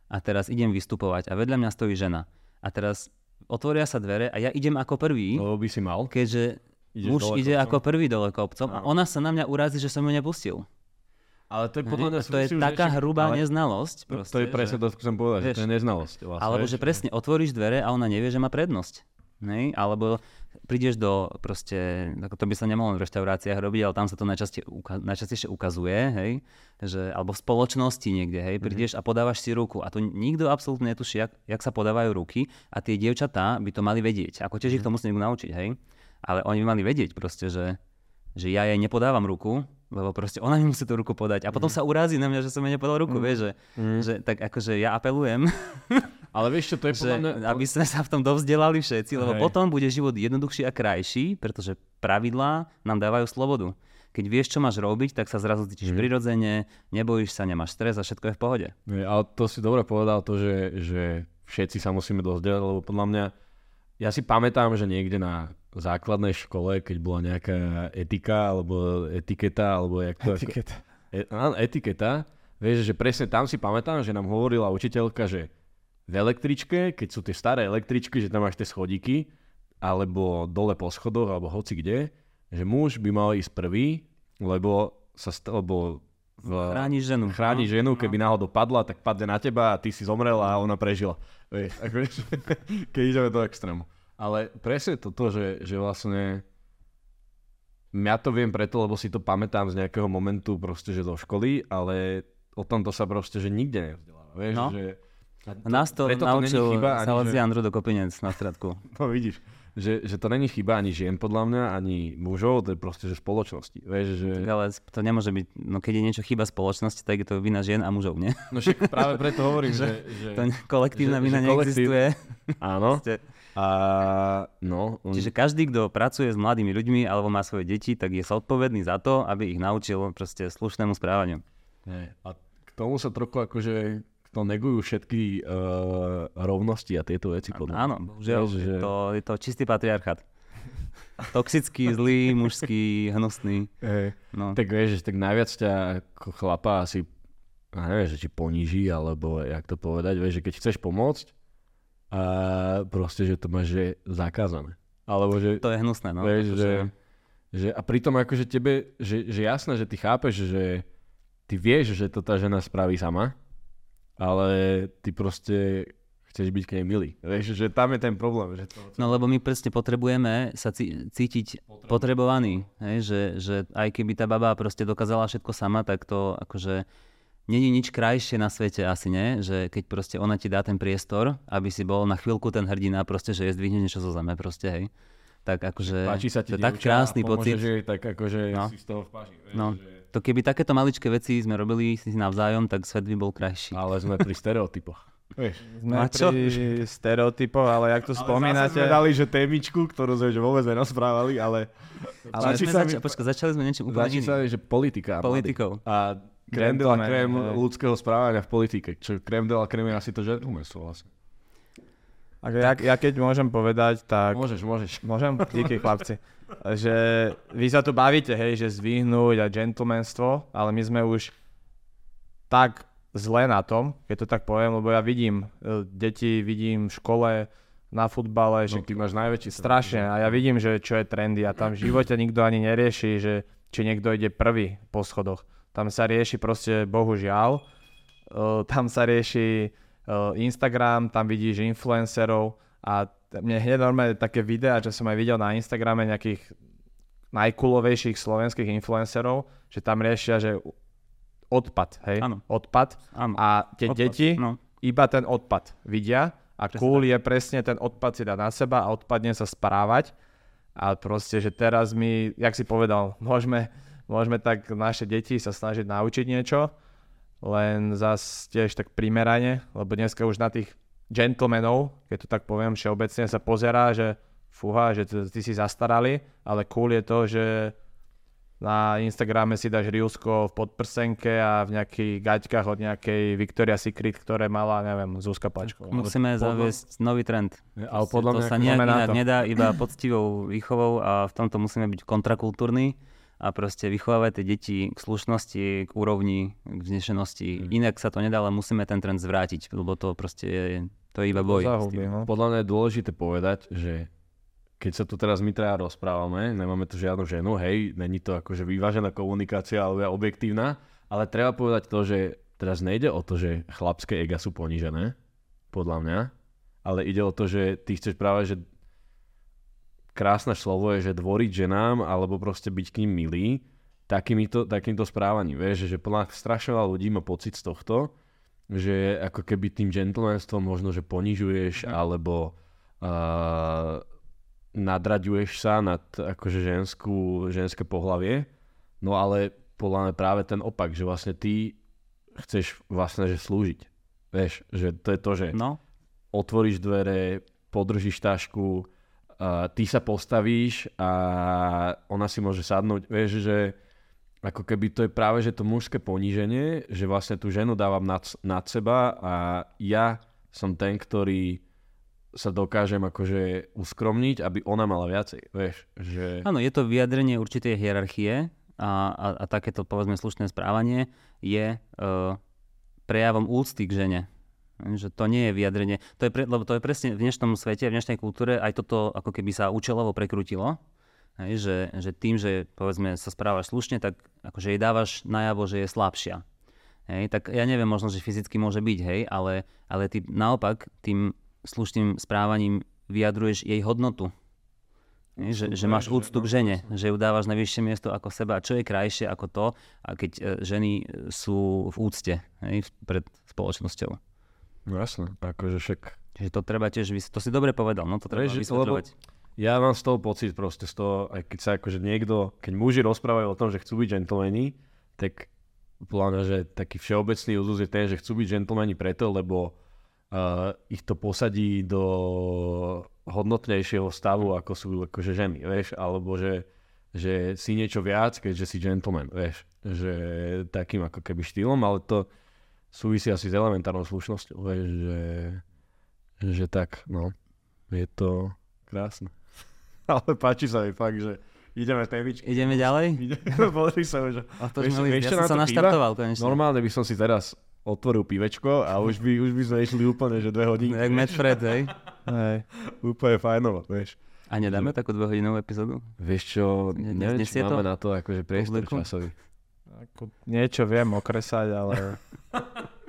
a teraz idem vystupovať a vedľa mňa stojí žena a teraz otvoria sa dvere a ja idem ako prvý, Lebo by si mal. keďže Ideš muž ide kopcom. ako prvý dole kopcom a ona sa na mňa urazí, že som ju nepustil. Ale to je podľa mňa... to je taká ešte- hrubá ale neznalosť. To Proste, je presne že, to, čo chcem povedať, že vieš, to je neznalosť. Vlastne, alebo vieš. že presne otvoríš dvere a ona nevie, že má prednosť. Nej? Alebo prídeš do proste, to by sa nemalo v reštauráciách robiť, ale tam sa to najčastie, uka- najčastejšie ukazuje, hej, že, alebo v spoločnosti niekde, hej, prídeš a podávaš si ruku a tu nikto absolútne netuší, jak, jak sa podávajú ruky a tie dievčatá by to mali vedieť. Ako tiež ich to musí niekto naučiť, hej. Ale oni by mali vedieť proste, že že ja jej nepodávam ruku, lebo proste ona mi musí tú ruku podať a potom Mhm. sa urazí na mňa, že som jej nepodal ruku, vieš, že, že tak akože ja apelujem, Ale vieš čo, to je že, mňa... aby sme sa v tom dovzdelali všetci, lebo Hej. potom bude život jednoduchší a krajší, pretože pravidlá nám dávajú slobodu. Keď vieš, čo máš robiť, tak sa zrazu cítiš Mhm. prirodzene, nebojíš sa, nemáš stres a všetko je v pohode. Ale to si dobre povedal to, že, že všetci sa musíme dozdelať, lebo podľa mňa, ja si pamätám, že niekde na základnej škole, keď bola nejaká etika, alebo etiketa, alebo jak to... Etiketa. E, áno, etiketa. Vieš, že presne tam si pamätám, že nám hovorila učiteľka, že v električke, keď sú tie staré električky, že tam máš tie schodíky, alebo dole po schodoch, alebo hoci kde, že muž by mal ísť prvý, lebo sa st- lebo v, Chrániš ženu. chráni No, ženu, keby náhodou padla, tak padne na teba a ty si zomrel a ona prežila. Vieš, ako, vieš, keď ideme do extrému. Ale presne toto, že, že vlastne ja to viem preto, lebo si to pamätám z nejakého momentu proste, že zo školy, ale o tomto sa proste, že nikde nevzdeláva. Vieš, No. že... A A nás to naučil chyba ani, Salesian že, Rudo Kopinec na stredku. no vidíš, že, že to není chyba ani žien podľa mňa, ani mužov, to je proste, že spoločnosti. Vieš, že... Ale to nemôže byť, no keď je niečo chyba spoločnosti, tak je to vina žien a mužov, nie? No však práve preto hovorím, že... že... To kolektívna že- vina že kolektív- neexistuje. Áno. Proste. A no, on... Čiže každý, kto pracuje s mladými ľuďmi alebo má svoje deti, tak je zodpovedný za to, aby ich naučil proste slušnému správaniu. Nie. A k tomu sa trochu akože to negujú všetky uh, rovnosti a tieto veci. podľa. Áno, bohužiaľ, že- to, je to čistý patriarchát. Toxický, zlý, mužský, hnusný. Hej. No. Tak vieš, tak najviac ťa ako chlapa asi, neviem, že či poníži, alebo jak to povedať, vieš, že keď chceš pomôcť, a proste, že to máš že zakázané. Alebo že, To je hnusné, no. vieš, že, že, a pritom akože tebe, že, že jasné, že ty chápeš, že ty vieš, že to tá žena spraví sama, ale ty proste chceš byť k nej milý. Vieš, že tam je ten problém. Že to, No lebo my presne potrebujeme sa cí- cítiť potrebovaný, hej? Že, že aj keby tá baba proste dokázala všetko sama, tak to akože není nič krajšie na svete asi, nie? Že keď proste ona ti dá ten priestor, aby si bol na chvíľku ten hrdina, proste, že je zdvihne niečo zo zeme, proste, hej. Tak akože, páči sa ti to je tak krásny a pomôžeš pocit. jej, tak akože No. si z toho v páži. Vieš, No, že... to keby takéto maličké veci sme robili si navzájom, tak svet by bol krajší. Ale sme pri stereotypoch. Vieš. Sme a čo? pri stereotypoch, ale jak to spomínate... Ale zase sme dali, že témičku, ktorú sme že vôbec nerozprávali, ale... Ale páči sme sa zač- mi- počkaj, začali sme niečím úplne iným. sa, že politika. Politikou. A krém de la krém ľudského správania v politike. Čo krém de la krém je asi to gentlemanstvo vlastne. Ako ja, ja keď môžem povedať, tak... Môžeš, môžeš. Môžem? Díky chlapci. Že vy sa tu bavíte, hej, že zvyhnúť a gentlemanstvo, ale my sme už tak zle na tom, keď to tak poviem, lebo ja vidím e, deti, vidím v škole, na futbale, že No, ty máš najväčší strašne a ja vidím, že čo je trendy a tam v živote nikto ani nerieši, že či niekto ide prvý po schodoch. Tam sa rieši proste, bohužiaľ, uh, tam sa rieši uh, Instagram, tam vidíš influencerov a mne hneď normálne také videá, čo som aj videl na Instagrame nejakých najkulovejších slovenských influencerov, že tam riešia, že odpad, hej, Áno. odpad Áno. a tie Odpad, deti No. iba ten odpad vidia a Presne cool je presne ten odpad si dať na seba a odpadne sa správať. A proste, že teraz my, jak si povedal, môžeme, môžeme tak naše deti sa snažiť naučiť niečo, len zas tiež tak primerane, lebo dneska už na tých gentlemanov, keď to tak poviem, všeobecne sa pozerá, že fúha, že ty, si zastarali, ale cool je to, že na Instagrame si dáš Riusko v podprsenke a v nejakých gaťkách od nejakej Victoria Secret, ktoré mala, neviem, Zuzka Pačková. Musíme zaviesť nový trend. Ale podľa to mňa... sa nejak inak nedá, iba poctivou výchovou a v tomto musíme byť kontrakultúrni a proste vychovávať tie deti k slušnosti, k úrovni, k vznešenosti. Mhm. Inak sa to nedá, ale musíme ten trend zvrátiť, lebo to proste je, to je iba boj. tým. no. Podľa mňa je dôležité povedať, že keď sa tu teraz my traja rozprávame, nemáme tu žiadnu ženu, hej, není to akože vyvážená komunikácia alebo je objektívna, ale treba povedať to, že teraz nejde o to, že chlapské ega sú ponížené, podľa mňa, ale ide o to, že ty chceš práve, že krásne slovo je, že dvoriť ženám alebo proste byť k ním milý takýmito, takýmto správaním. Vieš, že mňa strašne veľa ľudí má pocit z tohto, že ako keby tým gentlemanstvom možno, že ponižuješ alebo uh, nadraďuješ sa nad akože ženskú, ženské pohlavie, no ale podľa mňa práve ten opak, že vlastne ty chceš vlastne že slúžiť. Vieš, že to je to, že No, otvoríš dvere, podržíš tašku, a ty sa postavíš a ona si môže sadnúť. Vieš, že ako keby to je práve že to mužské poníženie, že vlastne tú ženu dávam nad, nad seba a ja som ten, ktorý sa dokážem akože uskromniť, aby ona mala viacej. Vieš, že... áno, je to vyjadrenie určitej hierarchie a, a, a takéto povedzme slušné správanie je uh, prejavom úcty k žene. Že to nie je vyjadrenie. To je pre, lebo to je presne v dnešnom svete, v dnešnej kultúre aj toto ako keby sa účelovo prekrutilo. Hej, že, že tým, že povedzme sa správaš slušne, tak akože jej dávaš najavo, že je slabšia. Hej, tak ja neviem, možno, že fyzicky môže byť, hej, ale, ale ty naopak tým slušným správaním vyjadruješ jej hodnotu. Hej, že, že máš úctu k žene, že ju dávaš na vyššie miesto ako seba. A čo je krajšie ako to, keď e, ženy sú v úcte hej, pred spoločnosťou. No jasné, akože však Čiže to treba tiež, vys- to si dobre povedal, no to treba Vieš, vysvetľovať. ja mám z toho pocit proste z toho, aj keď sa akože niekto, keď muži rozprávajú o tom, že chcú byť gentlemani, tak podľa mňa, že taký všeobecný úzus je ten, že chcú byť gentlemani preto, lebo uh, ich to posadí do hodnotnejšieho stavu, ako sú akože ženy, vieš, alebo že, že si niečo viac, keďže si gentleman, vieš, že takým ako keby štýlom, ale to súvisí asi s elementárnou slušnosťou, vieš, že, že tak, no, je to krásne. Ale páči sa mi fakt, že ideme témičky. Ideme ďalej? Ideme, pozri sa už. A to Vieš- vieš, ja som sa to naštartoval konečne. Normálne by som si teraz otvoril pivečko a už by, už by sme išli úplne, že dve hodiny. Jak Matt Fred, hej? Hej. Úplne fajnovo, vieš. A nedáme takú dvojhodinovú epizódu? Vieš čo, Ne- neviem, či nesie to? máme na to akože priestor časový. Ako, niečo viem okresať, ale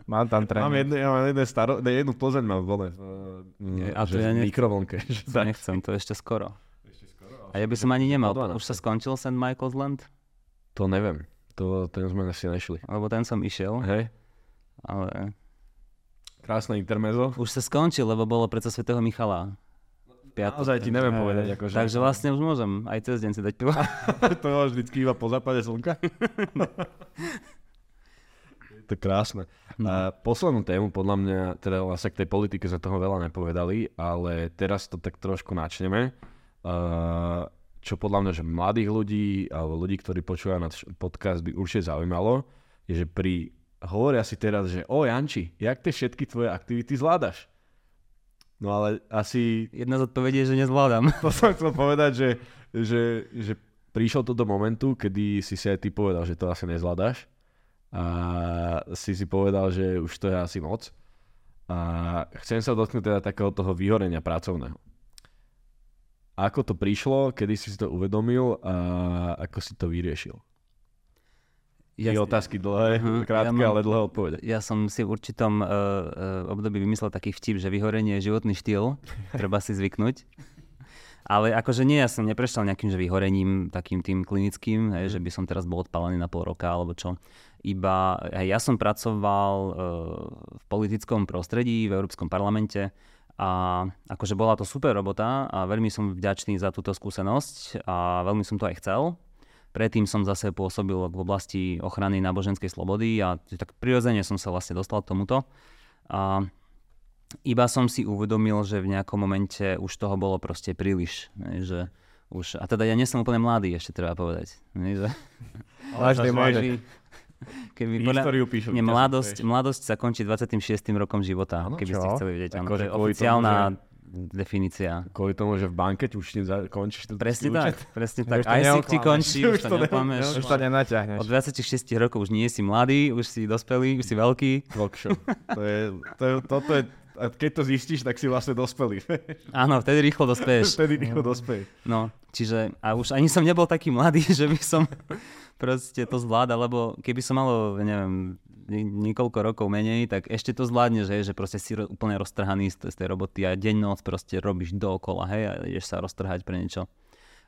mám tam Mám tréning. jednu, ja mám jednu staro, ne, jednu Plzeň mám vole. Nie, A to ja ne- mikrovlnke. že To tak. nechcem, to je ešte skoro. A ja by som ani nemal. O 12. Už sa skončil St. Michael's Land? To neviem. To, ten sme asi nešli. Lebo ten som išiel, Hej, ale krásne intermezo. už sa skončil, lebo bolo predsa svätého Michala. Piatok. Naozaj ti neviem povedať. Akože, Takže vlastne už môžem aj cez deň si dať pivo. to máš vždycky iba po západe slnka. je to krásne. A poslednú tému, podľa mňa, teda vlastne k tej politike sme toho veľa nepovedali, ale teraz to tak trošku načneme. Uh, čo podľa mňa, že mladých ľudí alebo ľudí, ktorí počúvajú náš podcast, by určite zaujímalo, je, že pri hovoria si teraz, že o Janči, jak tie všetky tvoje aktivity zvládaš? No ale asi Jedna z odpovedí je, že nezvládam. to som chcel povedať, že, že, že prišiel to do momentu, kedy si si aj ty povedal, že to asi nezvládaš a si si povedal, že už to je asi moc. A chcem sa dotknúť teda takého toho vyhorenia pracovného. Ako to prišlo, kedy si si to uvedomil a ako si to vyriešil? Ja, Ja, otázky dlhé, Mhm, krátke, ja mám- ale dlhé odpovede. ja som si v určitom uh, uh, období vymyslel taký vtip, že vyhorenie je životný štýl, treba si zvyknúť. Ale akože nie, ja som neprešiel nejakým že vyhorením takým tým klinickým, hej, že by som teraz bol odpálený na pol roka alebo čo. Iba hej, ja som pracoval uh, v politickom prostredí, v Európskom parlamente a akože bola to super robota a veľmi som vďačný za túto skúsenosť a veľmi som to aj chcel. Predtým som zase pôsobil v oblasti ochrany náboženskej slobody a tak prirodzene som sa vlastne dostal k tomuto. A iba som si uvedomil, že v nejakom momente už toho bolo proste príliš. Že už, a teda ja nie som úplne mladý, ešte treba povedať. Že, Zas mladý. keby, podľa, Históriu píšu. nie, mladosť, mladosť sa končí 26. rokom života, Áno, keby ste čo? chceli vedieť. Áno, Akože to je oficiálna definícia. Kvôli tomu, že v banke ti už tým končíš ten Presne účet. tak, presne tak. Aj si ti končí, Už to to ne- neklameš. Už to nenaťahneš. Od 26 rokov už nie si mladý, už si dospelý, už si veľký. Rockshow. To je, to je, toto je, a keď to zistíš, tak si vlastne dospelý. Áno, vtedy rýchlo dospeješ. Vtedy rýchlo dospej. No, čiže a už ani som nebol taký mladý, že by som proste to zvládal, lebo keby som mal, neviem, niekoľko rokov menej, tak ešte to zvládne, že, že proste si úplne roztrhaný z, z tej roboty a deň noc proste robíš dookola, hej, a ideš sa roztrhať pre niečo.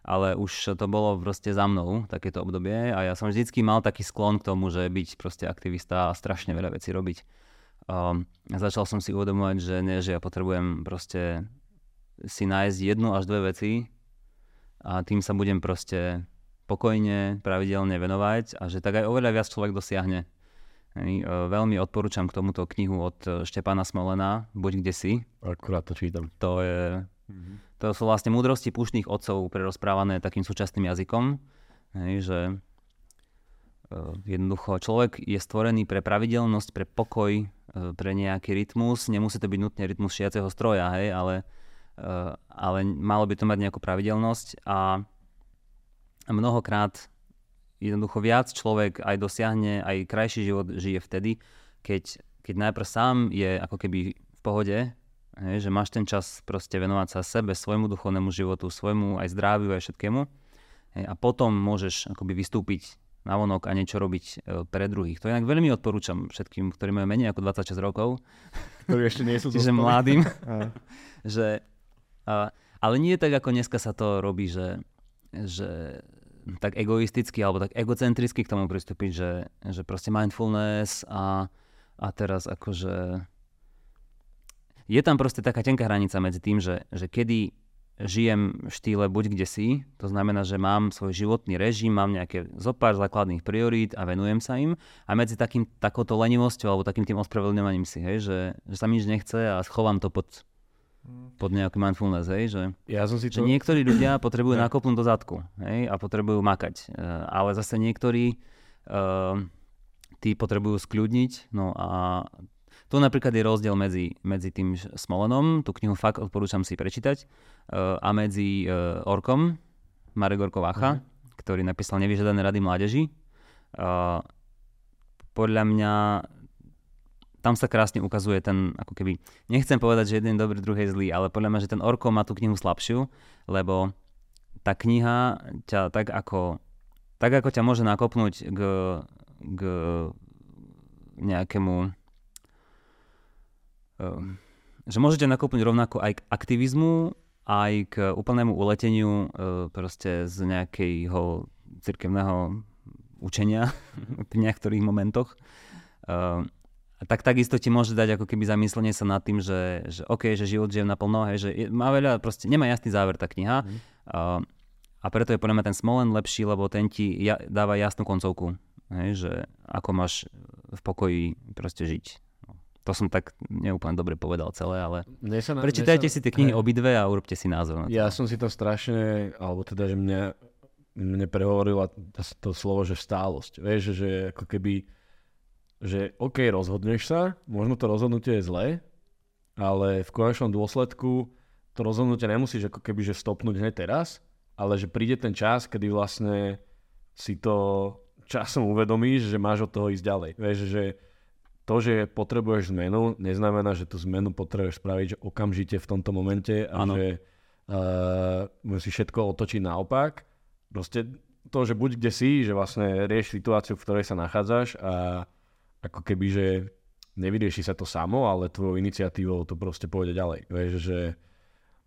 Ale už to bolo proste za mnou, takéto obdobie a ja som vždycky mal taký sklon k tomu, že byť proste aktivista a strašne veľa vecí robiť. Um, začal som si uvedomovať, že nie, že ja potrebujem proste si nájsť jednu až dve veci, a tým sa budem proste pokojne, pravidelne venovať a že tak aj oveľa viac človek dosiahne. Hej, e, veľmi odporúčam k tomuto knihu od e, Štepana Smolena, Buď kde si. Akurát to čítam. To, je, mm-hmm. to sú vlastne múdrosti púštnych otcov prerozprávané takým súčasným jazykom. Hej, že uh, jednoducho človek je stvorený pre pravidelnosť, pre pokoj, pre nejaký rytmus. Nemusí to byť nutne rytmus šiaceho stroja, hej, ale, ale malo by to mať nejakú pravidelnosť a mnohokrát jednoducho viac človek aj dosiahne, aj krajší život žije vtedy, keď, keď najprv sám je ako keby v pohode, hej, že máš ten čas proste venovať sa sebe, svojmu duchovnému životu, svojmu aj zdraviu, aj všetkému. Hej, a potom môžeš akoby vystúpiť na vonok a niečo robiť e, pre druhých. To inak veľmi odporúčam všetkým, ktorí majú menej ako 26 rokov. Ktorí ešte nie sú Čiže mladým. že, a, ale nie tak, ako dneska sa to robí, že, že tak egoisticky alebo tak egocentricky k tomu pristúpiť, že, že proste mindfulness a, a teraz akože je tam proste taká tenká hranica medzi tým, že, že kedy žijem v štýle buď kde si, to znamená, že mám svoj životný režim, mám nejaké zopár základných priorít a venujem sa im a medzi takým, takouto lenivosťou alebo takým tým ospravedlňovaním si, hej, že, že sa mi nič nechce a schovám to pod, pod nejaký mindfulness, hej, že, ja som si to... že niektorí ľudia potrebujú nakopnúť do zadku hej, a potrebujú makať, uh, ale zase niektorí uh, tí potrebujú skľudniť, no a tu napríklad je rozdiel medzi, medzi tým Smolenom, tú knihu fakt odporúčam si prečítať, uh, a medzi uh, Orkom, Marek Orko Vácha, uh-huh. ktorý napísal Nevyžadané rady mládeži. Uh, podľa mňa tam sa krásne ukazuje ten, ako keby, nechcem povedať, že jeden je dobrý, druhý zlý, ale podľa mňa, že ten Orko má tú knihu slabšiu, lebo tá kniha ťa tak ako, tak ako ťa môže nakopnúť k, k nejakému ehm, že môžete nakopnúť rovnako aj k aktivizmu, aj k úplnému uleteniu e, proste z nejakého cirkevného učenia v niektorých momentoch. Tak takisto ti môže dať ako keby zamyslenie sa nad tým, že, že OK, že život žijem naplno, hej, že má veľa, proste nemá jasný záver tá kniha mm. uh, a preto je podľa mňa ten Smolen lepší, lebo ten ti ja, dáva jasnú koncovku, hej, že ako máš v pokoji proste žiť. To som tak neúplne dobre povedal celé, ale sa na, prečítajte sa, si tie knihy hej. obidve a urobte si názor. Na to. Ja som si to strašne, alebo teda, že mňa, mne prehovorila to slovo, že stálosť. Vieš, že ako keby že OK, rozhodneš sa, možno to rozhodnutie je zlé, ale v konečnom dôsledku to rozhodnutie nemusíš ako keby že stopnúť hneď teraz, ale že príde ten čas, kedy vlastne si to časom uvedomíš, že máš od toho ísť ďalej. Vieš, že to, že potrebuješ zmenu, neznamená, že tú zmenu potrebuješ spraviť že okamžite v tomto momente a ano. že uh, musíš všetko otočiť naopak. Proste to, že buď kde si, že vlastne rieš situáciu, v ktorej sa nachádzaš a ako keby, že nevyrieši sa to samo, ale tvojou iniciatívou to proste pôjde ďalej. Vieš, že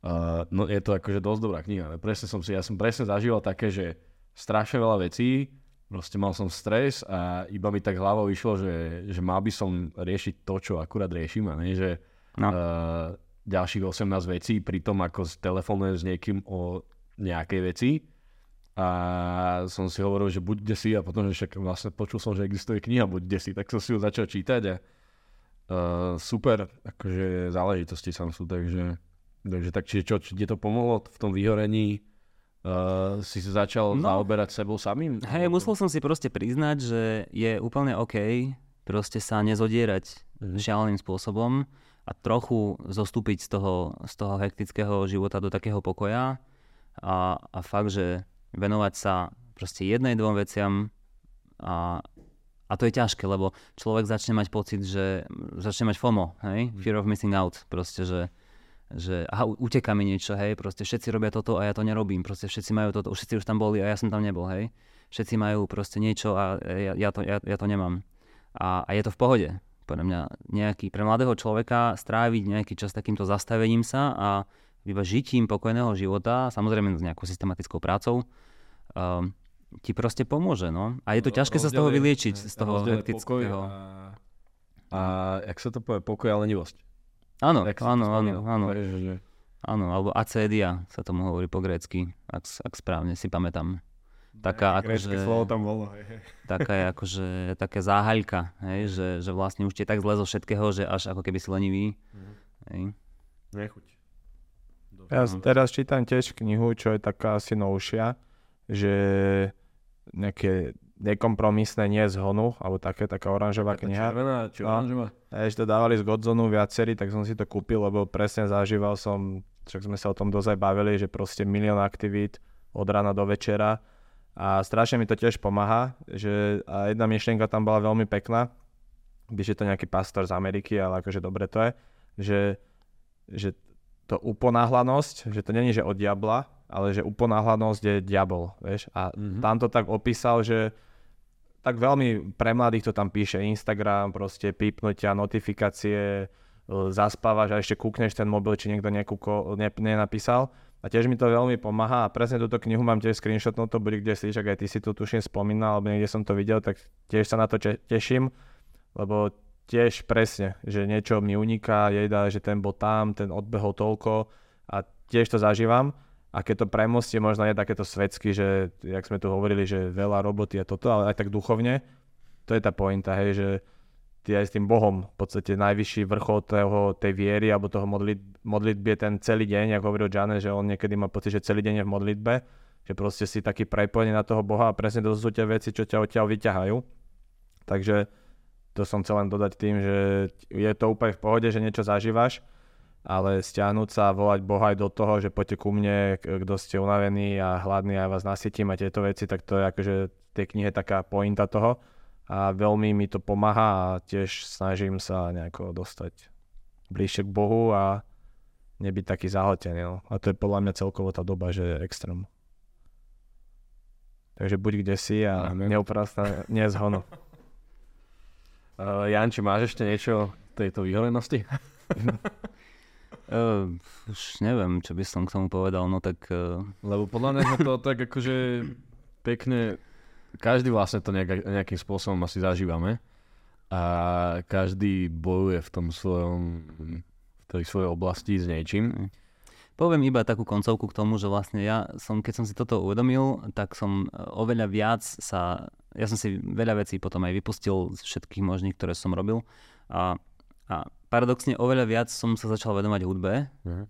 uh, no je to akože dosť dobrá kniha. Presne som si, ja som presne zažíval také, že strašne veľa vecí, proste mal som stres a iba mi tak hlavou išlo, že, že mal by som riešiť to, čo akurát riešim a nie, že no. uh, ďalších 18 vecí pri tom, ako telefonujem s niekým o nejakej veci a som si hovoril, že buď si a potom, že však vlastne počul som, že existuje kniha buď si, tak som si ju začal čítať a uh, super, akože záležitosti sam sú, takže, takže tak čiže čo, či to pomohlo v tom vyhorení, uh, si sa začal no, zaoberať sebou samým? Hej, musel som si proste priznať, že je úplne OK proste sa nezodierať mm. šialeným spôsobom a trochu zostúpiť z toho, z toho hektického života do takého pokoja a, a fakt, že venovať sa proste jednej, dvom veciam a, a to je ťažké, lebo človek začne mať pocit, že začne mať FOMO, hej? Fear of missing out, proste, že, že aha, uteká mi niečo, hej, proste všetci robia toto a ja to nerobím, proste všetci majú toto, všetci už tam boli a ja som tam nebol, hej. Všetci majú proste niečo a ja, ja, to, ja, ja to nemám. A, a je to v pohode. Podľa mňa nejaký, pre mladého človeka stráviť nejaký čas takýmto zastavením sa a iba žitím pokojného života, samozrejme s nejakou systematickou prácou, um, ti proste pomôže, no. A je to ťažké sa z toho vyliečiť, z toho hektického. A, a jak sa to povie, pokoj a lenivosť. Áno, áno, áno, áno. Že, Áno, alebo acedia sa tomu hovorí po grécky, ak, ak správne si pamätám. Taká akože, slovo tam bolo. hej, taká akože, také záhaľka, hej, že, že vlastne už ti je tak zle zo všetkého, že až ako keby si lenivý. Hej. Nechuť. Ja No. teraz čítam tiež knihu, čo je taká asi novšia, že nejaké nekompromisné nie z honu, alebo také, taká oranžová Taká kniha. Červená, či No. oranžová? A ešte to dávali z Godzonu viacerí, tak som si to kúpil, lebo presne zažíval som, však sme sa o tom dosť aj bavili, že proste milión aktivít od rána do večera a strašne mi to tiež pomáha, že a jedna myšlienka tam bola veľmi pekná, když je to nejaký pastor z Ameriky, ale akože dobre to je, že, že to uponáhlanosť, že to není, že od diabla, ale že uponáhlanosť je diabol, vieš. A Mhm. tam to tak opísal, že tak veľmi pre mladých to tam píše Instagram, proste pípnutia, notifikácie, zaspávaš a ešte kúkneš ten mobil, či niekto nekúko, ne, nenapísal. A tiež mi to veľmi pomáha a presne túto knihu mám tiež screenshotnú, to bude kde si, aj ty si to tuším spomínal, alebo niekde som to videl, tak tiež sa na to teším, lebo tiež presne, že niečo mi uniká, jeda, že ten bol tam, ten odbehol toľko a tiež to zažívam. A keď to premostie, možno je takéto svedsky, že, jak sme tu hovorili, že veľa roboty a toto, ale aj tak duchovne, to je tá pointa, hej, že ty aj s tým Bohom, v podstate najvyšší vrchol toho, tej viery alebo toho modlit, modlitby je ten celý deň, ako hovoril Jane, že on niekedy má pocit, že celý deň je v modlitbe, že proste si taký prepojený na toho Boha a presne to sú tie veci, čo ťa odtiaľ vyťahajú. Takže to som chcel len dodať tým, že je to úplne v pohode, že niečo zažívaš, ale stiahnuť sa a volať Boha aj do toho, že poďte ku mne, kto ste unavení a hladní a ja vás nasytím a tieto veci, tak to je akože v tej knihe taká pointa toho a veľmi mi to pomáha a tiež snažím sa nejako dostať bližšie k Bohu a nebyť taký zahltený. No. A to je podľa mňa celkovo tá doba, že je extrém. Takže buď kde si a Amen. neoprasná nie z honu. Uh, Janči, máš ešte niečo k tejto vyhorenosti? Uh, už neviem, čo by som k tomu povedal, no tak uh, Lebo podľa mňa sme to tak akože pekne, každý vlastne to nejak, nejakým spôsobom asi zažívame a každý bojuje v tom svojom, v tej svojej oblasti s niečím. Poviem iba takú koncovku k tomu, že vlastne ja som, keď som si toto uvedomil, tak som e, oveľa viac sa, ja som si veľa vecí potom aj vypustil z všetkých možných, ktoré som robil. A, a paradoxne oveľa viac som sa začal vedomať hudbe. Mhm.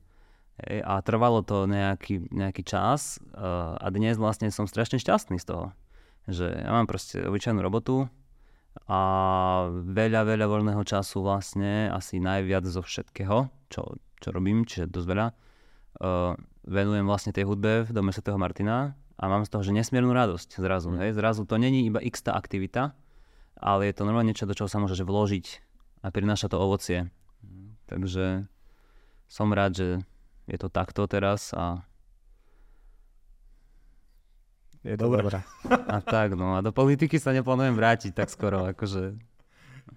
a trvalo to nejaký, nejaký čas uh, a dnes vlastne som strašne šťastný z toho, že ja mám proste obyčajnú robotu a veľa, veľa voľného času vlastne, asi najviac zo všetkého, čo, čo robím, čiže dosť veľa, uh, venujem vlastne tej hudbe v dome Sv. Martina a mám z toho, že nesmiernu radosť zrazu. Mm. Hej? Zrazu to není iba x tá aktivita, ale je to normálne niečo, do čoho sa môžeš vložiť a prináša to ovocie. Takže som rád, že je to takto teraz a, Je to dobré. a tak, no a do politiky sa neplánujem vrátiť tak skoro, akože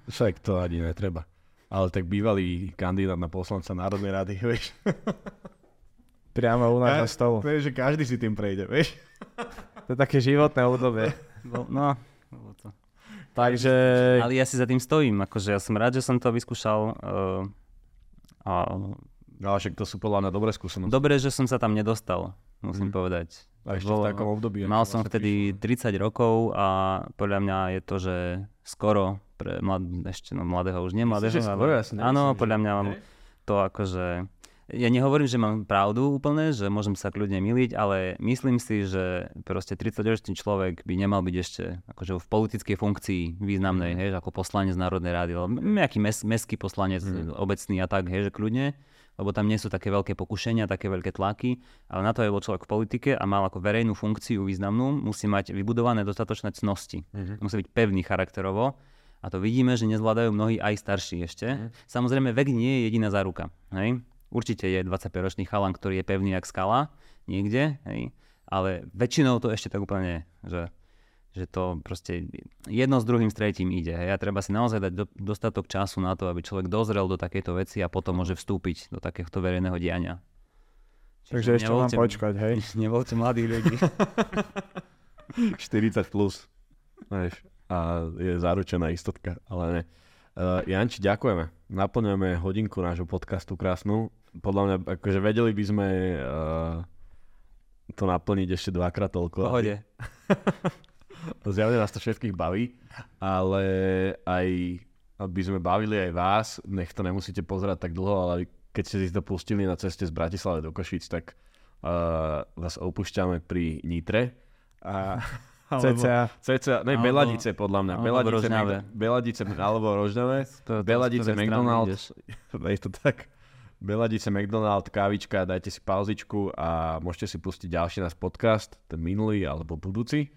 Však to ani netreba. Ale tak bývalý kandidát na poslanca Národnej rady, vieš. Priamo u nás na stolu. To je, že každý si tým prejde, vieš. To je také životné obdobie. no, bolo to. Takže Ale ja si za tým stojím, akože ja som rád, že som to vyskúšal uh, a Ale však to sú podľa mňa dobré skúsenosti. dobre, že som sa tam nedostal, musím Mhm. povedať. A ešte v Bolo- takom období. Mal som vtedy 30 rokov a podľa mňa je to, že skoro pre mlad, ešte no, mladého, už nie mladého. že skoro? Ja si nemyslím, áno, podľa mňa mám Hej? to akože... Ja nehovorím, že mám pravdu úplne, že môžem sa kľudne miliť, ale myslím si, že proste 30-ročný človek by nemal byť ešte akože v politickej funkcii významnej, Mhm. hej, ako poslanec Národnej rady, alebo nejaký mes, meský poslanec, Mhm. obecný a tak, hej, že kľudne, lebo tam nie sú také veľké pokušenia, také veľké tlaky, ale na to je bol človek v politike a mal ako verejnú funkciu významnú, musí mať vybudované dostatočné cnosti. Mhm. Musí byť pevný charakterovo a to vidíme, že nezvládajú mnohí aj starší ešte. Mhm. Samozrejme, vek nie je jediná záruka. Hej? Určite je 25-ročný chalan, ktorý je pevný jak skala niekde, hej? ale väčšinou to ešte tak úplne že, že to proste jedno s druhým, s tretím ide. Hej? A treba si naozaj dať do, dostatok času na to, aby človek dozrel do takejto veci a potom môže vstúpiť do takéhoto verejného diania. Takže ešte mám nevoľte- počkať, hej. Nevoľte mladých ľudí. 40 plus. Vieš, a je zaručená istotka, ale ne. Uh, Janči, ďakujeme. Naplňujeme hodinku nášho podcastu krásnu podľa mňa, akože vedeli by sme uh, to naplniť ešte dvakrát toľko. pohode. Zjavne nás to všetkých baví, ale aj aby sme bavili aj vás, nech to nemusíte pozerať tak dlho, ale keď ste si to pustili na ceste z Bratislavy do Košíc, tak uh, vás opúšťame pri Nitre. A, CCA. CCA, ne, Alebo- Beladice podľa mňa. alebo Beladice, Beladice alebo. To, to, Beladice, McDonald's. Je to tak. Beladice, McDonald, kávička, dajte si pauzičku a môžete si pustiť ďalší náš podcast, ten minulý alebo budúci.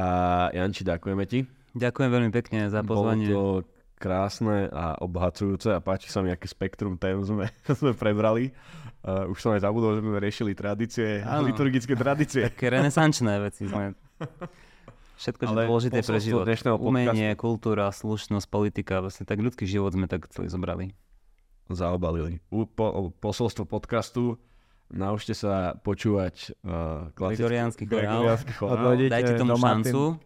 A Janči, ďakujeme ti. Ďakujem veľmi pekne za pozvanie. Bolo to krásne a obohacujúce a páči sa mi, aké spektrum tém sme, sme prebrali. Uh, už som aj zabudol, že sme riešili tradície, Áno. liturgické tradície. Také renesančné veci sme. Všetko, čo je dôležité pre život. Umenie, kultúra, slušnosť, politika, vlastne tak ľudský život sme tak celý zobrali. Zaobalili. Po, posolstvo podcastu. Naučte sa počúvať uh, klasický Gregoriánsky chorál. chorál. Dajte tomu šancu.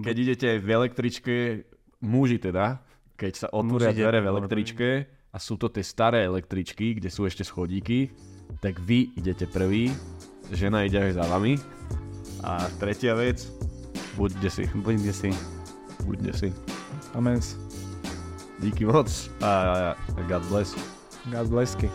Keď idete v električke, muži teda, keď sa otvoria dvere v električke a sú to tie staré električky, kde sú ešte schodíky, tak vy idete prvý, žena ide aj za vami. A tretia vec, buďte si, Buď kde si. buďte si. Amen. Díky moc a God bless. God blesky.